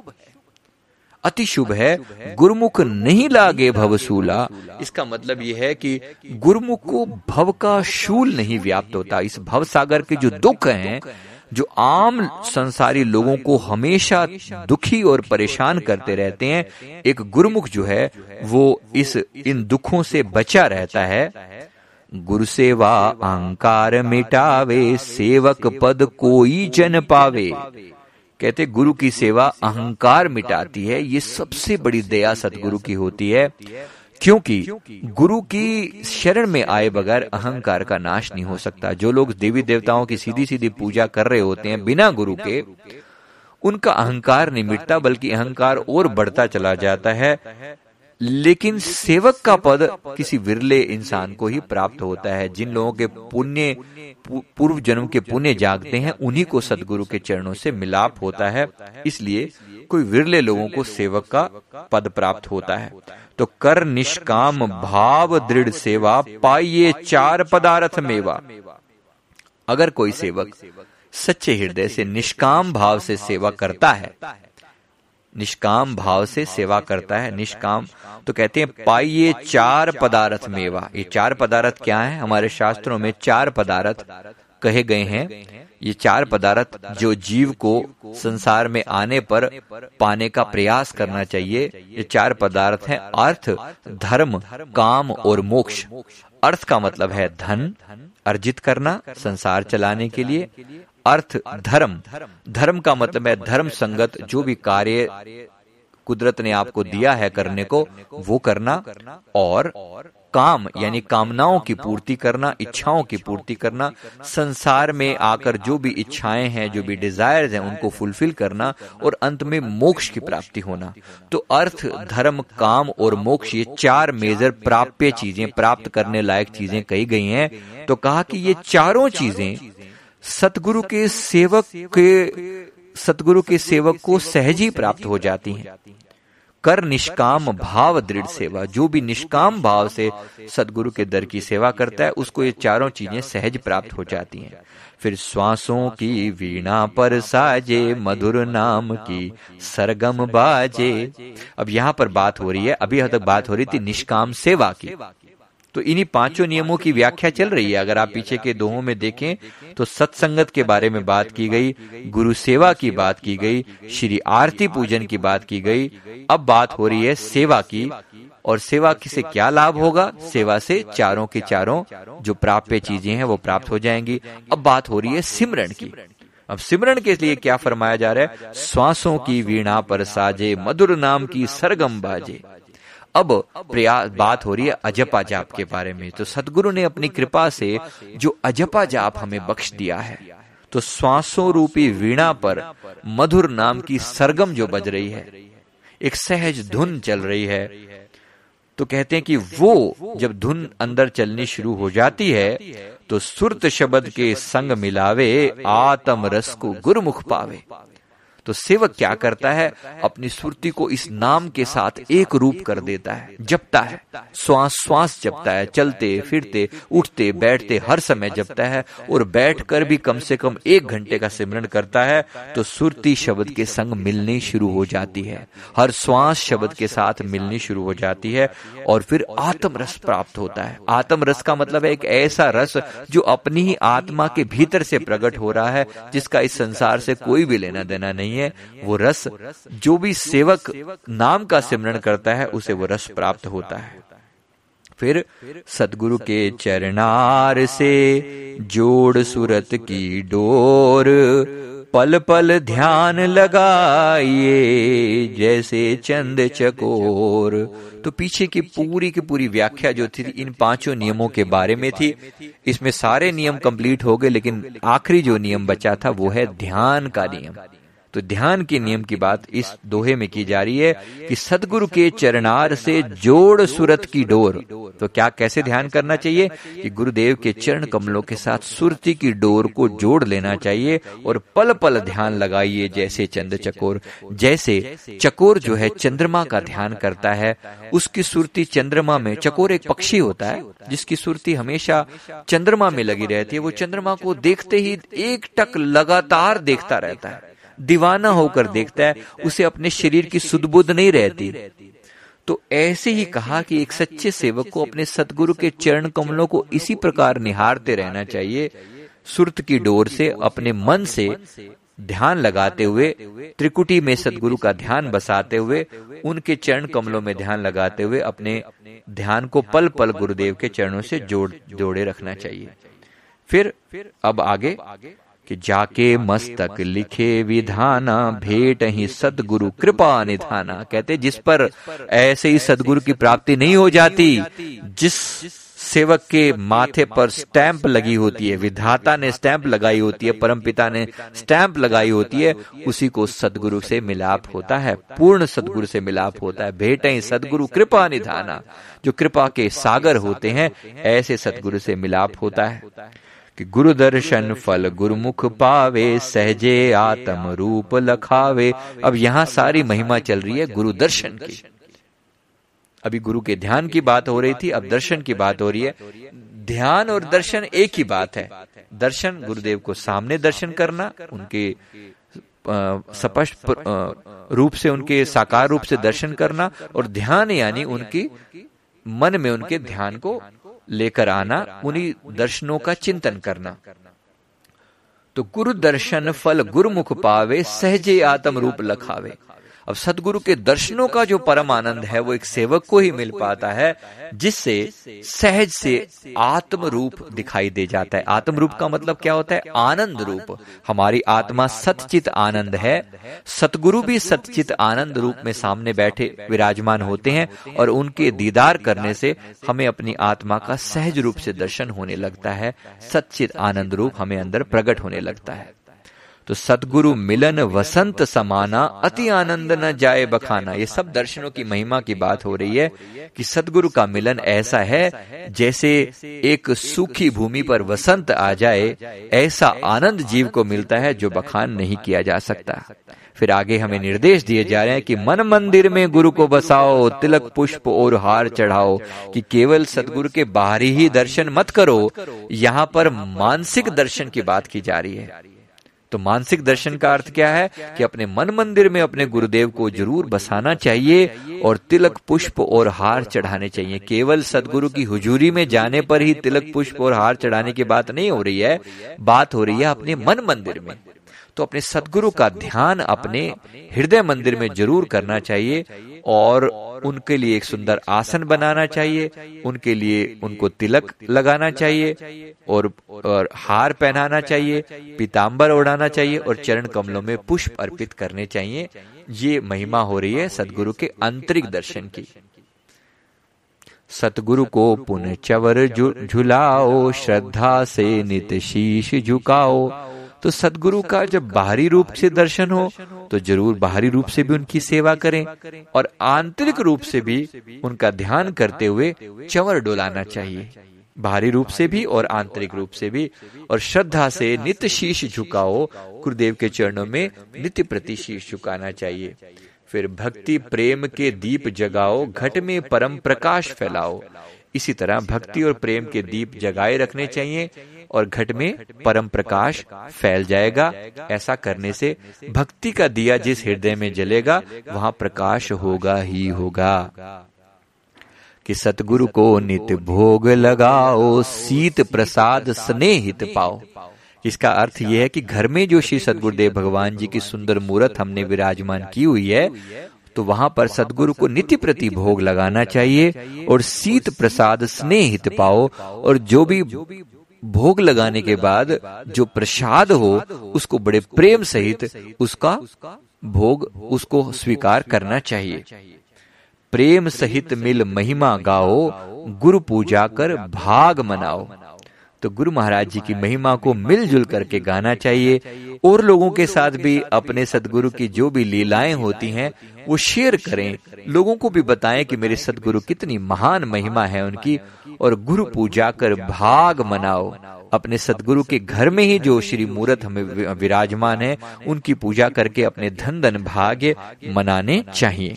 अति शुभ है, गुरुमुख नहीं लागे भवसूला इसका मतलब यह है कि गुरुमुख को भव का शूल नहीं व्याप्त होता। इस भव सागर के जो दुख हैं जो आम संसारी लोगों को हमेशा दुखी और परेशान करते रहते हैं, एक गुरुमुख जो है, वो इस इन दुखों से बचा रहता है। गुरु सेवा अहंकार मिटावे, सेवक पद कोई जन पावे। कहते, गुरु की सेवा अहंकार मिटाती है, ये सबसे बड़ी दया सतगुरु की होती है। क्योंकि गुरु की शरण में आए बगैर अहंकार का नाश नहीं हो सकता। जो लोग देवी देवताओं की सीधी सीधी पूजा कर रहे होते हैं बिना गुरु के, उनका अहंकार नहीं मिटता, बल्कि अहंकार और बढ़ता चला जाता है। लेकिन सेवक का पद किसी विरले इंसान को ही प्राप्त होता है। जिन लोगों के पुण्य पूर्व जन्म के पुण्य जागते हैं उन्हीं को सदगुरु के चरणों से मिलाप होता है। इसलिए कोई विरले लोगों को सेवक का पद प्राप्त होता है। तो कर निष्काम भाव दृढ़ सेवा पाइये चार पदार्थ मेवा। अगर कोई सेवक सच्चे हृदय से निष्काम भाव से सेवा करता है निष्काम भाव से सेवा करता है निष्काम। तो कहते हैं पाइये चार पदार्थ मेवा। ये चार पदार्थ क्या है? हमारे शास्त्रों में चार पदार्थ कहे गए हैं। ये चार पदार्थ जो जीव को संसार में आने पर पाने का प्रयास करना चाहिए। ये चार पदार्थ हैं अर्थ धर्म काम और मोक्ष। अर्थ का मतलब है धन अर्जित करना संसार चलाने के लिए। अर्थ, धर्म। धर्म का मतलब है धर्म संगत जो भी कार्य कुदरत ने आपको दिया है करने को, वो करना और काम, यानी कामनाओं की पूर्ति करना, इच्छाओं की पूर्ति करना, संसार में आकर जो भी इच्छाएँ हैं, जो भी डिजायर्स हैं, उनको फुलफिल करना और अंत में मोक्ष की प्राप्ति होना। तो अर्थ, धर्म, काम और मोक्ष, ये चार मेजर प्राप्य चीज़ें, प्राप्त करने लायक चीज़ें कही गई हैं। तो कहा कि ये चारों चीज़ें सतगुरु के सेवक के सतगुरु के सेवक को सहज ही प्राप्त हो जाती हैं। कर निष्काम भाव दृढ़ सेवा जो भी निष्काम भाव से सदगुरु के दर की सेवा करता है उसको ये चारों चीज़ें सहज प्राप्त हो जाती हैं। फिर श्वासों की वीणा पर साजे मधुर नाम की सरगम बाजे। अब यहाँ पर बात हो रही है अभी तक बात हो रही थी निष्काम सेवा की। तो इन्हीं पाँचों नियमों की व्याख्या चल रही है। अगर आप पीछे के दोहों में देखें तो सत्संगत के बारे में बात की गई, गुरु सेवा की बात की गई, श्री आरती पूजन की बात की गई, अब बात हो रही है सेवा की। और सेवा से क्या लाभ होगा? सेवा से चारों के चारों जो प्राप्य चीज़ें हैं, वो प्राप्त हो जाएँगी। अब बात हो रही है सिमरण की। अब सिमरण के लिए क्या फरमाया जा रहा है? श्वासों की वीणा पर साजे, मधुर नाम की सरगम बाजे। अब प्रयास बात हो रही है अजपा जाप के बारे में। तो सदगुरु ने अपनी कृपा से जो अजपा जाप हमें बख्श दिया है तो श्वासों रूपी वीणा पर मधुर नाम की सरगम जो बज रही है, एक सहज धुन चल रही है। तो कहते हैं कि वो जब धुन अंदर चलनी शुरू हो जाती है तो सुरत शब्द के संग मिलावे आत्म रस को गुरुमुख पावे। तो सेवक क्या करता है? अपनी सुरती को इस नाम के साथ एक रूप कर देता है, जपता है। श्वास श्वास जपता है, चलते, फिरते, उठते, बैठते, हर समय जपता है और बैठकर भी कम से कम एक घंटे का सिमरण करता है तो सुरती शब्द के संग मिलनी शुरू हो जाती है। हर श्वास शब्द के साथ मिलनी शुरू हो जाती है और फिर आत्म रस प्राप्त होता है। आत्म रस का मतलब है एक ऐसा रस जो अपनी ही आत्मा के भीतर से प्रकट हो रहा है, जिसका इस संसार से कोई भी लेना देना नहीं है, वो रस जो भी सेवक नाम का सिमरण करता है, उसे वो रस प्राप्त होता है। फिर सदगुरु के चरणार से जोड़ सूरत की डोर पल पल ध्यान लगाइए जैसे चंद चकोर। तो पीछे की पूरी की पूरी व्याख्या जो थी, इन पाँचों नियमों के बारे में थी। इसमें सारे नियम कंप्लीट हो गए, लेकिन आखिरी जो नियम बचा था, वो है ध्यान का नियम। तो ध्यान के नियम की बात इस दोहे में की जा रही है कि सदगुरु के चरणार से जोड़ सुरत की डोर। तो क्या कैसे ध्यान करना चाहिए कि गुरुदेव के चरण कमलों के साथ सुरती की डोर को जोड़ लेना चाहिए और पल पल ध्यान लगाइए जैसे चंद चकोर। जैसे चकोर जो है चंद्रमा का ध्यान करता है, उसकी सुरती चंद्रमा में, चकोर एक पक्षी होता है, जिसकी सुरती हमेशा चंद्रमा में लगी रहती है। वो चंद्रमा को देखते ही एक टक लगातार देखता रहता है। दीवाना होकर देखता है, उसे अपने शरीर की सुदबुद नहीं रहती। तो ऐसे ही कहा कि एक सच्चे सेवक को अपने सदगुरु के चरण कमलों को इसी प्रकार निहारते रहना चाहिए, सुरत की डोर से, अपने मन से ध्यान लगाते हुए, त्रिकुटी में सदगुरु का ध्यान बसाते हुए, उनके चरण कमलों में ध्यान लगाते हुए अपने ध्यान को पल पल गुरुदेव के चरणों से जोड़, जोड़े रखना चाहिए। फिर, अब आगे कि जाके मस्तक लिखे विधाना, भेट ही सदगुरु, कृपा निधाना। कहते, जिस पर ऐसे ही सदगुरु की प्राप्ति नहीं हो जाती, जिस सेवक के माथे पर स्टैंप लगी होती है, विधाता ने स्टैंप लगाई होती है, परमपिता ने स्टैंप लगाई होती है, उसी को सदगुरु से मिलाप होता है, पूर्ण सदगुरु से मिलाप होता है। भेटे सदगुरु, कृपा निधाना। जो कृपा के सागर होते हैं, ऐसे सदगुरु से मिलाप होता है। कि गुरु दर्शन फल गुरुमुख पावे, सहजे आत्म रूप लखावे। अब यहाँ सारी महिमा चल रही है गुरु दर्शन की। अभी गुरु के ध्यान की बात हो रही थी, अब दर्शन की बात हो रही है। ध्यान और दर्शन एक ही बात है। दर्शन गुरुदेव को सामने दर्शन करना, उनके स्पष्ट रूप से उनके साकार रूप से दर्शन करना, और ध्यान यानी उनकी, मन में उनके ध्यान को लेकर आना, उन्हीं दर्शनों का चिंतन करना। तो गुरु दर्शन फल गुरुमुख पावे, सहजे आत्म रूप लखावे। अब सदगुरु के दर्शनों का जो परम आनंद है, वो एक सेवक को ही मिल पाता है, जिससे सहज से आत्म रूप दिखाई दे जाता है। आत्म रूप का मतलब क्या होता है? आनंद रूप। हमारी आत्मा सतचित आनंद है। सतगुरु भी सतचित आनंद रूप में सामने बैठे विराजमान होते हैं और उनके दीदार करने से हमें अपनी आत्मा का सहज रूप से दर्शन होने लगता है। सचित आनंद रूप हमें अंदर प्रकट होने लगता है। तो सतगुरु मिलन वसंत समाना अति आनंद न जाए बखाना। ये सब दर्शनों की महिमा की बात हो रही है कि सदगुरु का मिलन ऐसा है, जैसे एक सूखी भूमि पर वसंत आ जाए, ऐसा आनंद जीव को मिलता है जो बखान नहीं किया जा सकता। फिर आगे हमें निर्देश दिए जा रहे हैं कि मन मंदिर में गुरु को बसाओ, तिलक पुष्प और हार चढ़ाओ, कि केवल सदगुरु के बाहरी ही दर्शन मत करो। यहाँ पर मानसिक दर्शन की बात की जा रही है। तो मानसिक दर्शन का अर्थ क्या है कि अपने मन मंदिर में अपने गुरुदेव को ज़रूर बसाना चाहिए और तिलक पुष्प और हार चढ़ाने चाहिए। केवल सदगुरु की हुजूरी में जाने पर ही तिलक पुष्प और हार चढ़ाने की बात नहीं हो रही है। बात हो रही है अपने मन मंदिर में। तो अपने सदगुरु का ध्यान अपने हृदय मंदिर में ज़रूर करना चाहिए और उनके लिए एक सुंदर आसन बनाना चाहिए, उनके लिए उनको तिलक लगाना चाहिए और और हार पहनाना चाहिए पीताम्बर उड़ाना चाहिए और चरण कमलों में पुष्प अर्पित करने चाहिए। ये महिमा हो रही है सदगुरु के आंतरिक दर्शन की। सतगुरु को पुण्य चवर झुलाओ, श्रद्धा से नित शीश झुकाओ तो सदगुरु का जब बाहरी रूप से दर्शन हो तो ज़रूर बाहरी रूप से भी उनकी सेवा करें और आंतरिक रूप से भी उनका ध्यान करते हुए चवर डोलाना चाहिए। बाहरी रूप से भी और आंतरिक रूप से भी और श्रद्धा से नित्य शीश झुकाओ गुरुदेव के चरणों में नित्य प्रति शीश झुकाना चाहिए। फिर भक्ति प्रेम के दीप जगाओ घट में परम प्रकाश फैलाओ। इसी तरह भक्ति और प्रेम के दीप जगाए रखने चाहिए। और घट में परम प्रकाश फैल जाएगा। ऐसा करने से भक्ति का दिया जिस हृदय में जलेगा, वहाँ प्रकाश होगा ही होगा। कि सतगुरु को नित्य भोग लगाओ शीत प्रसाद स्नेहित पाओ। इसका अर्थ यह है कि घर में जो श्री सदगुरुदेव भगवान जी की सुंदर मूर्त हमने विराजमान की हुई है तो वहाँ पर सदगुरु को नित्य प्रति भोग लगाना चाहिए और शीत प्रसाद स्नेहित पाओ और जो भी भोग लगाने के बाद जो प्रसाद हो, उसको बड़े प्रेम सहित उसका भोग उसको स्वीकार करना चाहिए। प्रेम सहित मिल महिमा गाओ, गुरु पूजा कर भाग मनाओ। तो गुरु महाराज जी की महिमा को मिलजुल करके गाना चाहिए। और लोगों के साथ भी अपने सदगुरु की जो भी लीलाएँ होती हैं वो शेयर करें। लोगों को भी बताएँ कि मेरे सदगुरु कितनी महान महिमा है उनकी और गुरु पूजा कर भाग मनाओ। अपने सदगुरु के घर में ही जो श्री मूर्त हमें विराजमान है उनकी पूजा करके अपने धन धन भाग्य मनाने चाहिए।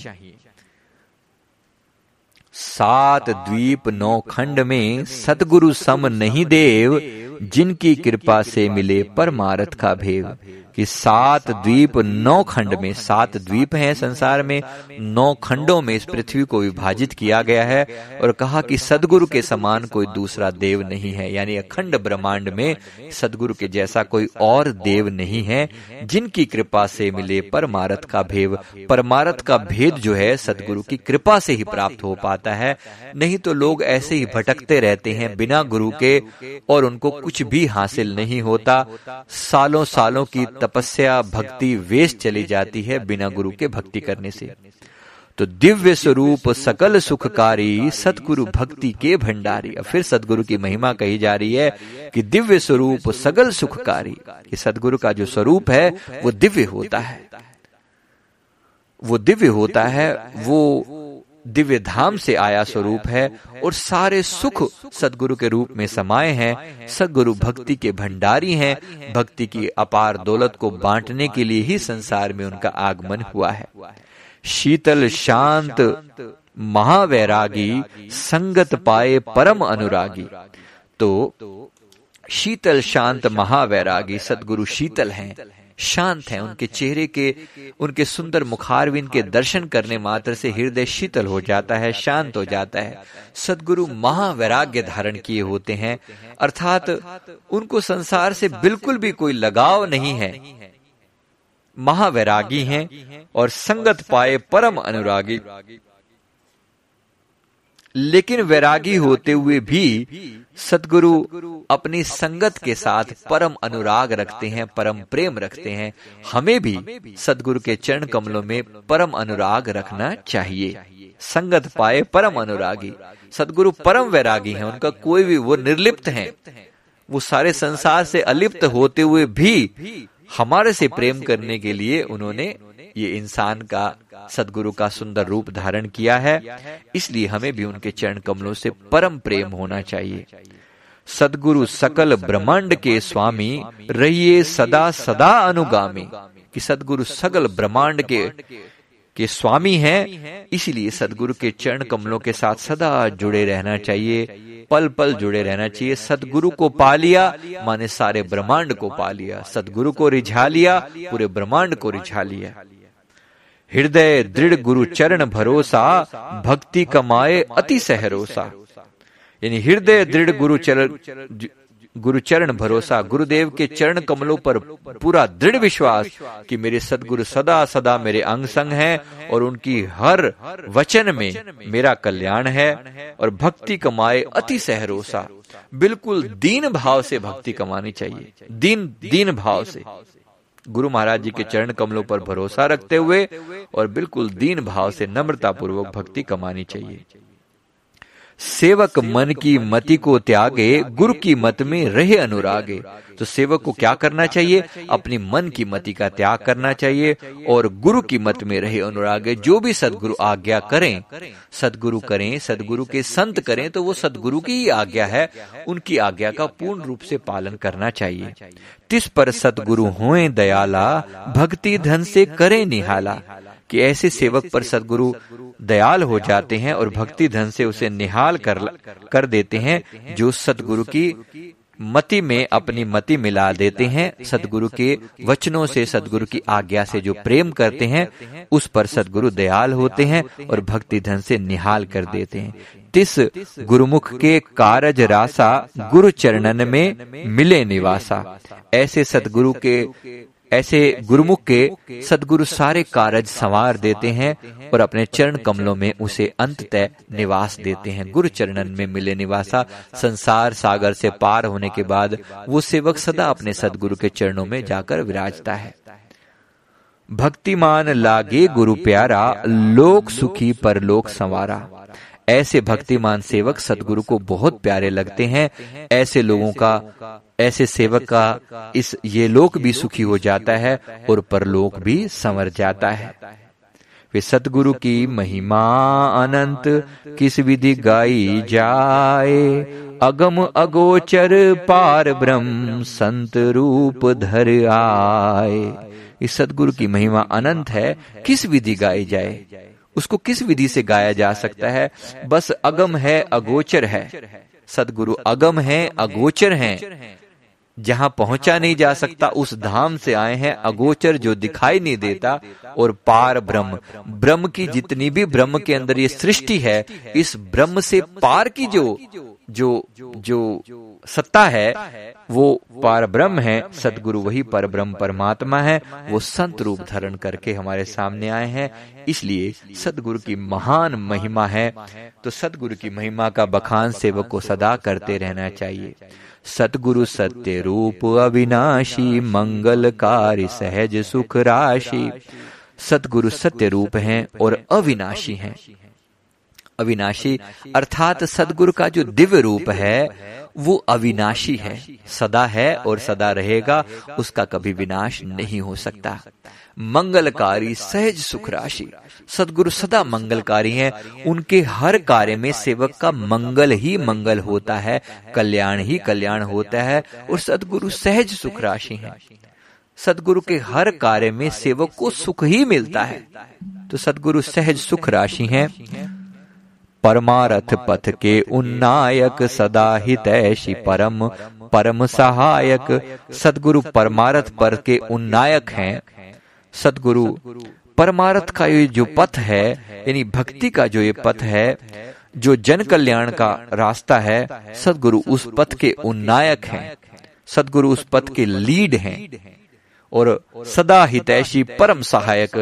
सात द्वीप नौ खंड में सतगुरु सम नहीं देव, जिनकी कृपा से मिले परमारथ का भेद कि सात द्वीप नौ खंड में, सात द्वीप हैं संसार में, नौ खंडों में इस पृथ्वी को विभाजित किया गया है और कहा कि सदगुरु के समान कोई दूसरा देव नहीं है। यानी अखंड ब्रह्मांड में सदगुरु के जैसा कोई और देव नहीं है, जिनकी कृपा से मिले परमारथ का भेद परमारथ का भेद जो है, सदगुरु की कृपा से ही प्राप्त हो पाता है। नहीं तो लोग ऐसे ही भटकते रहते हैं बिना गुरु के और उनको कुछ भी हासिल नहीं होता। सालों सालों की तपस्या, भक्ति, वेश चली जाती है बिना गुरु के भक्ति करने से। तो दिव्य स्वरूप सकल सुखकारी सतगुरु भक्ति के भंडारी। फिर सदगुरु की महिमा कही जा रही है कि दिव्य स्वरूप सकल सुखकारी। ये सदगुरु का जो स्वरूप है, वो दिव्य होता है। वो दिव्य होता है, वो दिव्य धाम से आया स्वरूप है और सारे सुख सदगुरु के रूप में समाये हैं। सदगुरु भक्ति के भंडारी हैं। भक्ति की अपार दौलत को बांटने के लिए ही संसार में उनका आगमन हुआ है। शीतल शांत महावैरागी संगत पाए परम अनुरागी। तो शीतल शांत महावैरागी सदगुरु शीतल हैं। शांत हैं, उनके चेहरे के, उनके सुंदर मुखारविन के दर्शन करने मात्र से हृदय शीतल हो जाता है, शांत हो जाता है। सदगुरु महावैराग्य धारण किए होते हैं, अर्थात उनको संसार से बिल्कुल भी कोई लगाव नहीं है। महावैरागी हैं और संगत पाए परम अनुरागी। लेकिन वैरागी होते हुए भी सदगुरु अपनी संगत के साथ परम अनुराग रखते हैं, परम प्रेम रखते हैं। हमें भी सदगुरु के चरण कमलों में परम अनुराग रखना चाहिए। संगत पाए परम अनुरागी। सदगुरु परम वैरागी हैं, उनका कोई भी वो निर्लिप्त हैं। वो सारे संसार से अलिप्त होते हुए भी हमारे से प्रेम करने के लिए उन्होंने ये इंसान का सदगुरु का सुंदर रूप धारण किया है। इसलिए हमें भी उनके चरण कमलों से परम प्रेम होना चाहिए। सदगुरु सकल ब्रह्मांड के स्वामी रहिए सदा सदा अनुगामी। कि सदगुरु सकल ब्रह्मांड के के स्वामी हैं इसलिए सदगुरु के चरण कमलों के साथ सदा जुड़े रहना चाहिए पल पल जुड़े रहना चाहिए सदगुरु को पा लिया माने सारे ब्रह्मांड को पा लिया सदगुरु को रिझा लिया पूरे ब्रह्मांड को रिझा लिया हृदय दृढ़ गुरु चरण भरोसा भक्ति कमाए अति सहरोसा। यानी हृदय दृढ़ गुरु चरण गुरु चरण भरोसा गुरुदेव के चरण कमलों पर पूरा दृढ़ विश्वास कि मेरे सदगुरु सदा सदा मेरे अंग संग हैं और उनकी हर वचन में मेरा कल्याण है और भक्ति कमाए अति सहरोसा। बिल्कुल दीन भाव से भक्ति कमानी चाहिए। दीन दीन भाव से। गुरु महाराज जी के चरण कमलों पर भरोसा रखते हुए और बिल्कुल दीन भाव से नम्रता पूर्वक भक्ति कमानी चाहिए। सेवक मन की मति को त्यागे गुरु की मत में रहे अनुरागे। तो सेवक को क्या करना चाहिए? अपनी मन की मति का त्याग करना चाहिए और गुरु की मत में रहे अनुरागे। जो भी सदगुरु आज्ञा करें सदगुरु करें सदगुरु के संत करें तो वो सदगुरु की ही आज्ञा है। उनकी आज्ञा का पूर्ण रूप से पालन करना चाहिए। तिस पर सदगुरु होए दयाला भक्ति धन से करे निहाला। कि ऐसे सेवक पर सदगुरु दयाल हो जाते हैं और भक्ति धन से उसे निहाल कर कर देते हैं, जो सदगुरु की मति में अपनी मति मिला देते हैं। सदगुरु के वचनों से सदगुरु की आज्ञा से जो प्रेम करते हैं, उस पर सदगुरु दयाल होते हैं और भक्ति धन से निहाल कर देते हैं। तिस गुरुमुख के कारज रासा गुरु चरणन में मिले निवासा। ऐसे सदगुरु के ऐसे गुरुमुख के सदगुरु सारे कारज संवार देते हैं और अपने चरण कमलों में उसे अंततः निवास देते हैं। गुरु चरणन में मिले निवासा। संसार सागर से पार होने के बाद वो सेवक सदा अपने सदगुरु के चरणों में जाकर विराजता है। भक्तिमान लागे गुरु प्यारा लोक सुखी पर लोक संवारा। ऐसे भक्तिमान सेवक सदगुरु को बहुत प्यारे लगते हैं, ऐसे लोगों का, ऐसे सेवक का इस ये लोक भी सुखी हो जाता है और परलोक भी संवर जाता है। वे सतगुरु की महिमा अनंत, किस विधि गाई जाए? अगम अगोचर पार ब्रह्म संत रूप धर आए। इस सतगुरु की महिमा अनंत है, किस विधि गाई जाए? उसको किस विधि से गाया जा सकता है? बस अगम है अगोचर है। सदगुरु अगम है अगोचर हैं। जहाँ पहुँचा नहीं जा सकता उस धाम से आए हैं अगोचर जो दिखाई नहीं देता और पार ब्रह्म। ब्रह्म। की जितनी भी ब्रह्म के अंदर ये सृष्टि है इस ब्रह्म से पार की जो जो जो सत्ता है वो पार ब्रह्म है सदगुरु वही पर ब्रह्म परमात्मा है वो संत रूप धारण करके हमारे सामने आए हैं। इसलिए सदगुरु की महान महिमा है तो सदगुरु की महिमा का बखान सेवक को सदा करते रहना चाहिए। सतगुरु सत्य रूप अविनाशी, मंगल कार्य सहज सुख राशि। सतगुरु सत्य रूप हैं और अविनाशी हैं। अविनाशी अर्थात सदगुरु का जो दिव्य रूप है, वो अविनाशी है। सदा है और सदा रहेगा, उसका कभी विनाश नहीं हो सकता। मंगलकारी सहज सुख राशि। सदगुरु सदा मंगलकारी हैं। उनके हर कार्य में सेवक का मंगल ही मंगल होता है, कल्याण ही कल्याण होता है और सदगुरु सहज सुख राशि हैं। सदगुरु के हर कार्य में सेवक को सुख ही मिलता है। तो सदगुरु सहज सुख राशि हैं। परमारथ पथ के उन्नायक सदा हितैषी परम परम सहायक। सदगुरु परमारथ पर के उन्नायक हैं। सदगुरु, परमारथ का ये जो पथ है, यानी भक्ति का जो ये पथ है, जो जन कल्याण का रास्ता है, सदगुरु उस पथ के उन्नायक हैं, सदगुरु उस पथ के लीड हैं। और सदा हितैषी परम सहायक।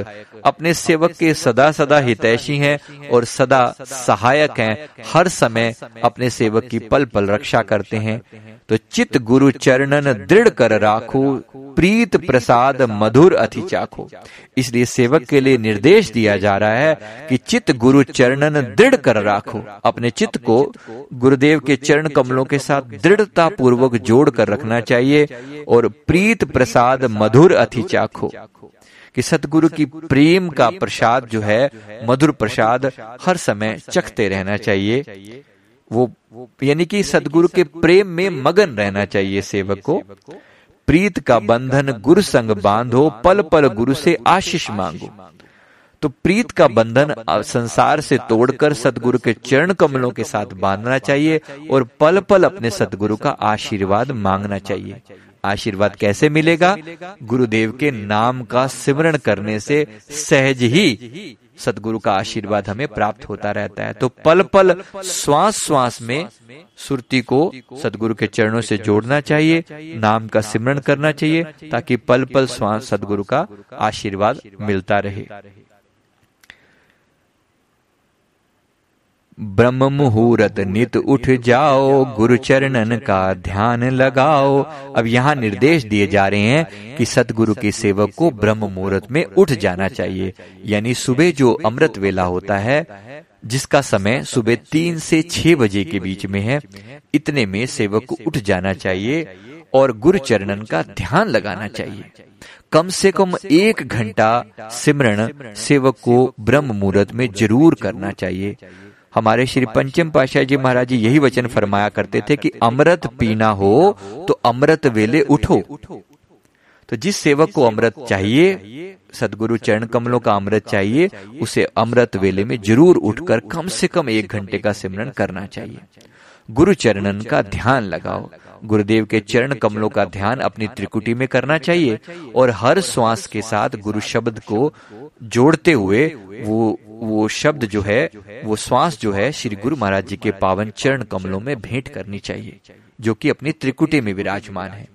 अपने सेवक के सदा सदा हितैषी हैं और सदा सहायक हैं। हर समय अपने सेवक की पल पल रक्षा करते हैं। तो चित गुरु चरणन दृढ़ कर राखो, प्रीत प्रसाद मधुर अति चाखो। इसलिए सेवक के लिए निर्देश दिया जा रहा है कि चित गुरु चरणन दृढ़ कर राखो। अपने चित्त को गुरुदेव के चरण कमलों के साथ दृढ़ता पूर्वक जोड़ कर रखना चाहिए और प्रीत प्रसाद मधुर अति चाखो। कि सतगुरु की प्रेम का प्रसाद जो है मधुर प्रसाद हर समय चखते रहना चाहिए। वो यानी कि सदगुरु के प्रेम में मगन रहना चाहिए सेवक को। प्रीत का बंधन गुरु संग बांधो पल पल गुरु से आशीष मांगो। तो प्रीत का बंधन संसार से तोड़कर सदगुरु के चरण कमलों के साथ बांधना चाहिए और पल पल अपने सदगुरु का आशीर्वाद मांगना चाहिए। आशीर्वाद कैसे मिलेगा? गुरुदेव के नाम का सिमरण करने से सहज ही सदगुरु का आशीर्वाद हमें प्राप्त होता रहता है। तो पल पल श्वास श्वास में सुरती को सदगुरु के चरणों से जोड़ना चाहिए, नाम का सिमरण करना चाहिए, ताकि पल पल श्वास सदगुरु का आशीर्वाद मिलता रहे। ब्रह्म मुहूर्त नित उठ जाओ गुरु चरणन का ध्यान लगाओ। अब यहाँ निर्देश दिए जा रहे हैं कि सतगुरु के सेवक को ब्रह्म मुहूर्त में उठ जाना चाहिए। यानी सुबह जो अमृत वेला होता है, जिसका समय सुबह तीन से छह बजे के बीच में है, इतने में सेवक को उठ जाना चाहिए और गुरु चरणन का ध्यान लगाना चाहिए। कम से कम एक घंटा सिमरण सेवक को ब्रह्म मुहूर्त में ज़रूर करना चाहिए। हमारे श्री पंचम पाशाह जी महाराज जी यही वचन फरमाया करते थे कि अमृत पीना हो तो अमृत वेले उठो। तो जिस सेवक को अमृत चाहिए सदगुरु चरण कमलों का अमृत चाहिए उसे अमृत वेले में ज़रूर उठकर कम से कम एक घंटे का सिमरन करना चाहिए। गुरु चरणन का ध्यान लगाओ। गुरुदेव के चरण कमलों का ध्यान अपनी त्रिकुटी में करना चाहिए और हर श्वास के साथ गुरु शब्द को जोड़ते हुए वो वो शब्द जो है, वो श्वास जो है श्री गुरु महाराज जी के पावन चरण कमलों में भेंट करनी चाहिए, जो कि अपनी त्रिकुटी में विराजमान है।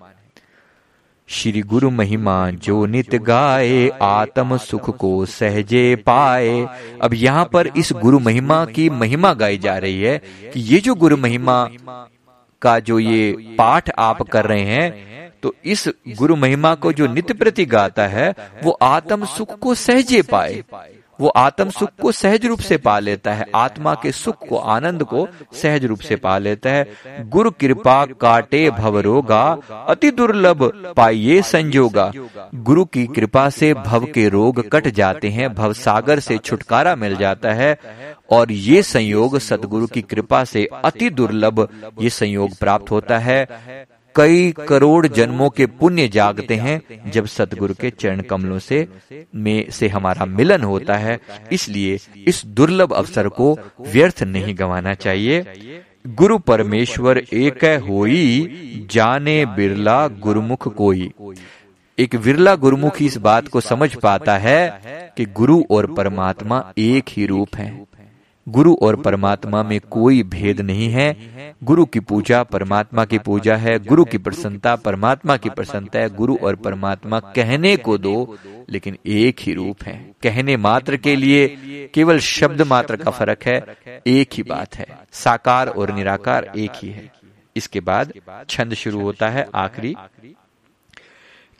श्री गुरु महिमा जो नित गाए, आत्म सुख को सहजे पाए। अब यहाँ पर इस गुरु महिमा की महिमा गाई जा रही है कि ये जो गुरु महिमा का जो ये पाठ आप कर रहे हैं तो इस गुरु महिमा को जो नित्य प्रति गाता है, वो आत्म सुख को सहजे पाए। वो आत्म सुख को सहज रूप से पा लेता है। आत्मा के सुख को, आनंद को सहज रूप से पा लेता है। गुरु कृपा काटे भव रोगा अति दुर्लभ पाइये संजोगा। गुरु की कृपा से भव के रोग कट जाते हैं, भव सागर से छुटकारा मिल जाता है। और ये संयोग सदगुरु की कृपा से अति दुर्लभ, ये संयोग प्राप्त होता है। कई करोड़ जन्मों के पुण्य जागते हैं जब सतगुरु के चरण कमलों से में से हमारा मिलन होता है। इसलिए इस दुर्लभ अवसर को व्यर्थ नहीं गंवाना चाहिए। गुरु परमेश्वर एक होई, जाने बिरला गुरुमुख कोई। एक विरला गुरुमुख इस बात को समझ पाता है कि गुरु और परमात्मा एक ही रूप हैं। गुरु और परमात्मा में कोई भेद नहीं है। गुरु की पूजा परमात्मा की पूजा है। गुरु की प्रसन्नता परमात्मा की प्रसन्नता है। गुरु और परमात्मा कहने को दो, लेकिन एक ही रूप है। कहने मात्र के लिए केवल शब्द मात्र का फ़र्क है। एक ही बात है। साकार और निराकार एक ही है। इसके बाद छंद शुरू होता है आखिरी।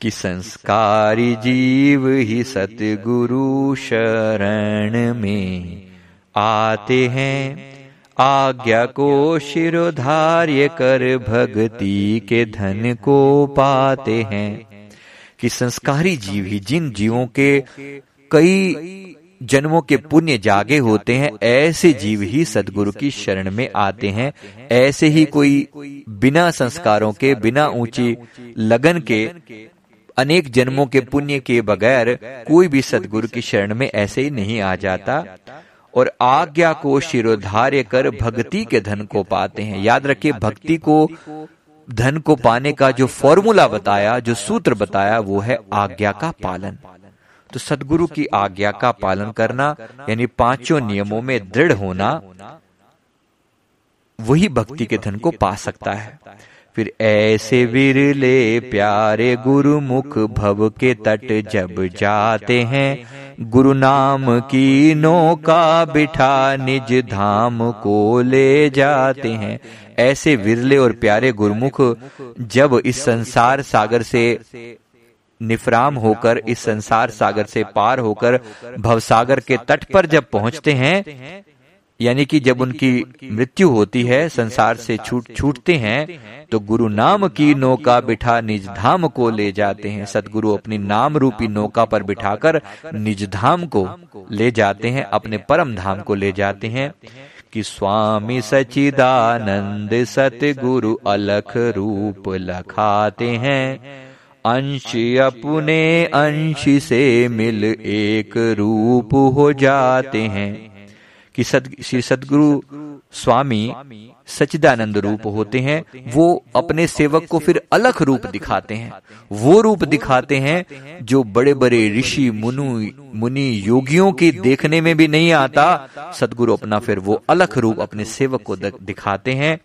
कि संस्कारी जीव ही सतगुरु शरण में। आते हैं। आज्ञा को शिरोधार्य कर भक्ति के धन को पाते हैं। कि संस्कारी जीव ही जिन जीवों के कई जन्मों के पुण्य जागे होते हैं, ऐसे जीव ही सदगुरु की शरण में आते हैं। ऐसे ही कोई बिना संस्कारों के, बिना ऊँची लगन के, अनेक जन्मों के पुण्य के बगैर कोई भी सदगुरु की शरण में ऐसे ही नहीं आ जाता। और आज्ञा को शिरोधार्य कर भक्ति के धन को पाते हैं। याद रखिए, भक्ति को, धन को पाने का जो फॉर्मूला बताया, जो सूत्र बताया, वो है आज्ञा का पालन। तो सदगुरु की आज्ञा का पालन करना, यानी पाँचों नियमों में दृढ़ होना, वही भक्ति के धन को पा सकता है। फिर ऐसे विरले प्यारे गुरु मुख भव के तट जब जाते हैं गुरु नाम की नौका बिठा निज धाम को ले जाते हैं। ऐसे विरले और प्यारे गुरुमुख जब इस संसार सागर से निफराम होकर, इस संसार सागर से पार होकर भवसागर के तट पर जब पहुँचते हैं यानी कि जब उनकी मृत्यु होती है संसार से छूट छूटते हैं तो गुरु नाम की नौका बिठा निज धाम को ले जाते हैं। सदगुरु अपनी नाम रूपी नौका पर बिठाकर निज धाम को ले जाते हैं अपने परम धाम को ले जाते हैं कि स्वामी सचिदानंद सतगुरु अलख रूप लखाते हैं। अंश अपने अंश से मिल एक रूप हो जाते हैं। कि सद, श्री सदगुरु स्वामी सचिदानंद रूप होते हैं, वो अपने सेवक को फिर अलग रूप दिखाते हैं। वो रूप दिखाते हैं जो बड़े बड़े ऋषि, मुनु, मुनि, योगियों के देखने में भी नहीं आता। सदगुरु अपना फिर वो अलग रूप अपने सेवक को दिखाते हैं।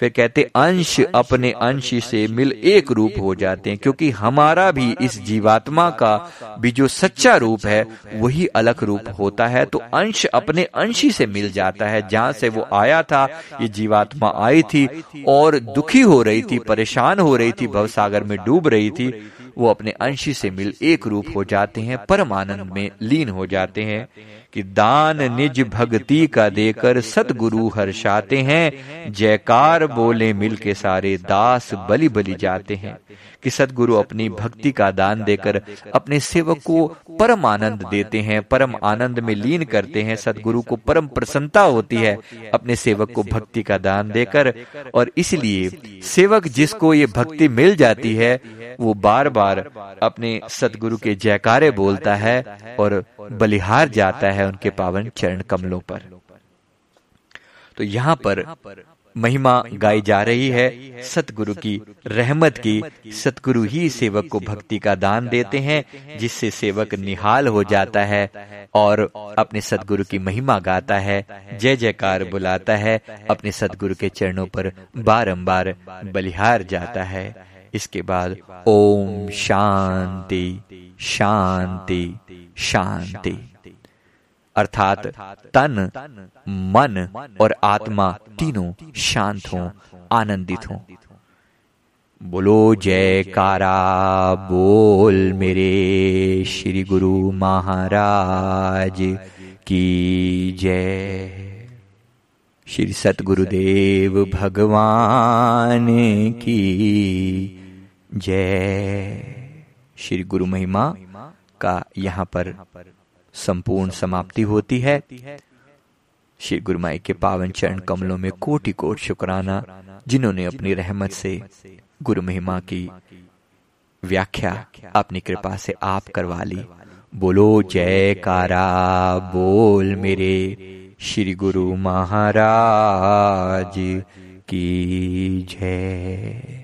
फिर कहते, अंश अपने अंश से मिल एक रूप हो जाते हैं, क्योंकि हमारा भी इस जीवात्मा का भी जो सच्चा रूप है, वही अलग रूप होता है। तो अंश अपने अंशी से मिल जाता है, जहाँ से वो आया था, ये जीवात्मा आई थी और दुखी हो रही थी, परेशान हो रही थी, भवसागर में डूब रही थी, वो अपने अंशी से मिल एक रूप हो जाते हैं परम आनंद में लीन हो जाते हैं। कि दान निज भक्ति का देकर सतगुरु हर्षाते हैं, जयकार बोले मिल के सारे दास बलि बलि जाते हैं। कि सदगुरु अपनी भक्ति का दान देकर अपने सेवक को परम आनंद देते हैं, परम आनंद में लीन करते हैं सदगुरु को परम प्रसन्नता होती है, अपने सेवक को भक्ति का दान देकर। और इसलिए सेवक जिसको ये भक्ति मिल जाती है वो बार बार अपने सदगुरु के जयकारे बोलता है और बलिहार जाता है उनके पावन चरण कमलों पर। तो यहाँ पर महिमा गाई जा रही है सतगुरु की रहमत की। सतगुरु ही सेवक को भक्ति का दान देते हैं, जिससे सेवक निहाल हो जाता है और अपने सतगुरु की महिमा गाता है, जय जयकार बुलाता है, अपने सतगुरु के चरणों पर बारंबार बलिहार जाता है। इसके बाद ओम शांति शांति शांति। अर्थात तन मन और आत्मा तीनों शांत हों आनंदित हों। बोलो जयकारा बोल मेरे श्री गुरु महाराज की जय। श्री सतगुरुदेव भगवान की जय। श्री गुरु महिमा का यहाँ पर संपूर्ण समाप्ति होती है। श्री गुरु माई के पावन चरण कमलों में कोटि कोट शुक्राना, जिन्होंने अपनी रहमत से गुरु महिमा की व्याख्या अपनी कृपा से आप करवा ली। बोलो जय कारा बोल मेरे श्री गुरु महाराज की जय।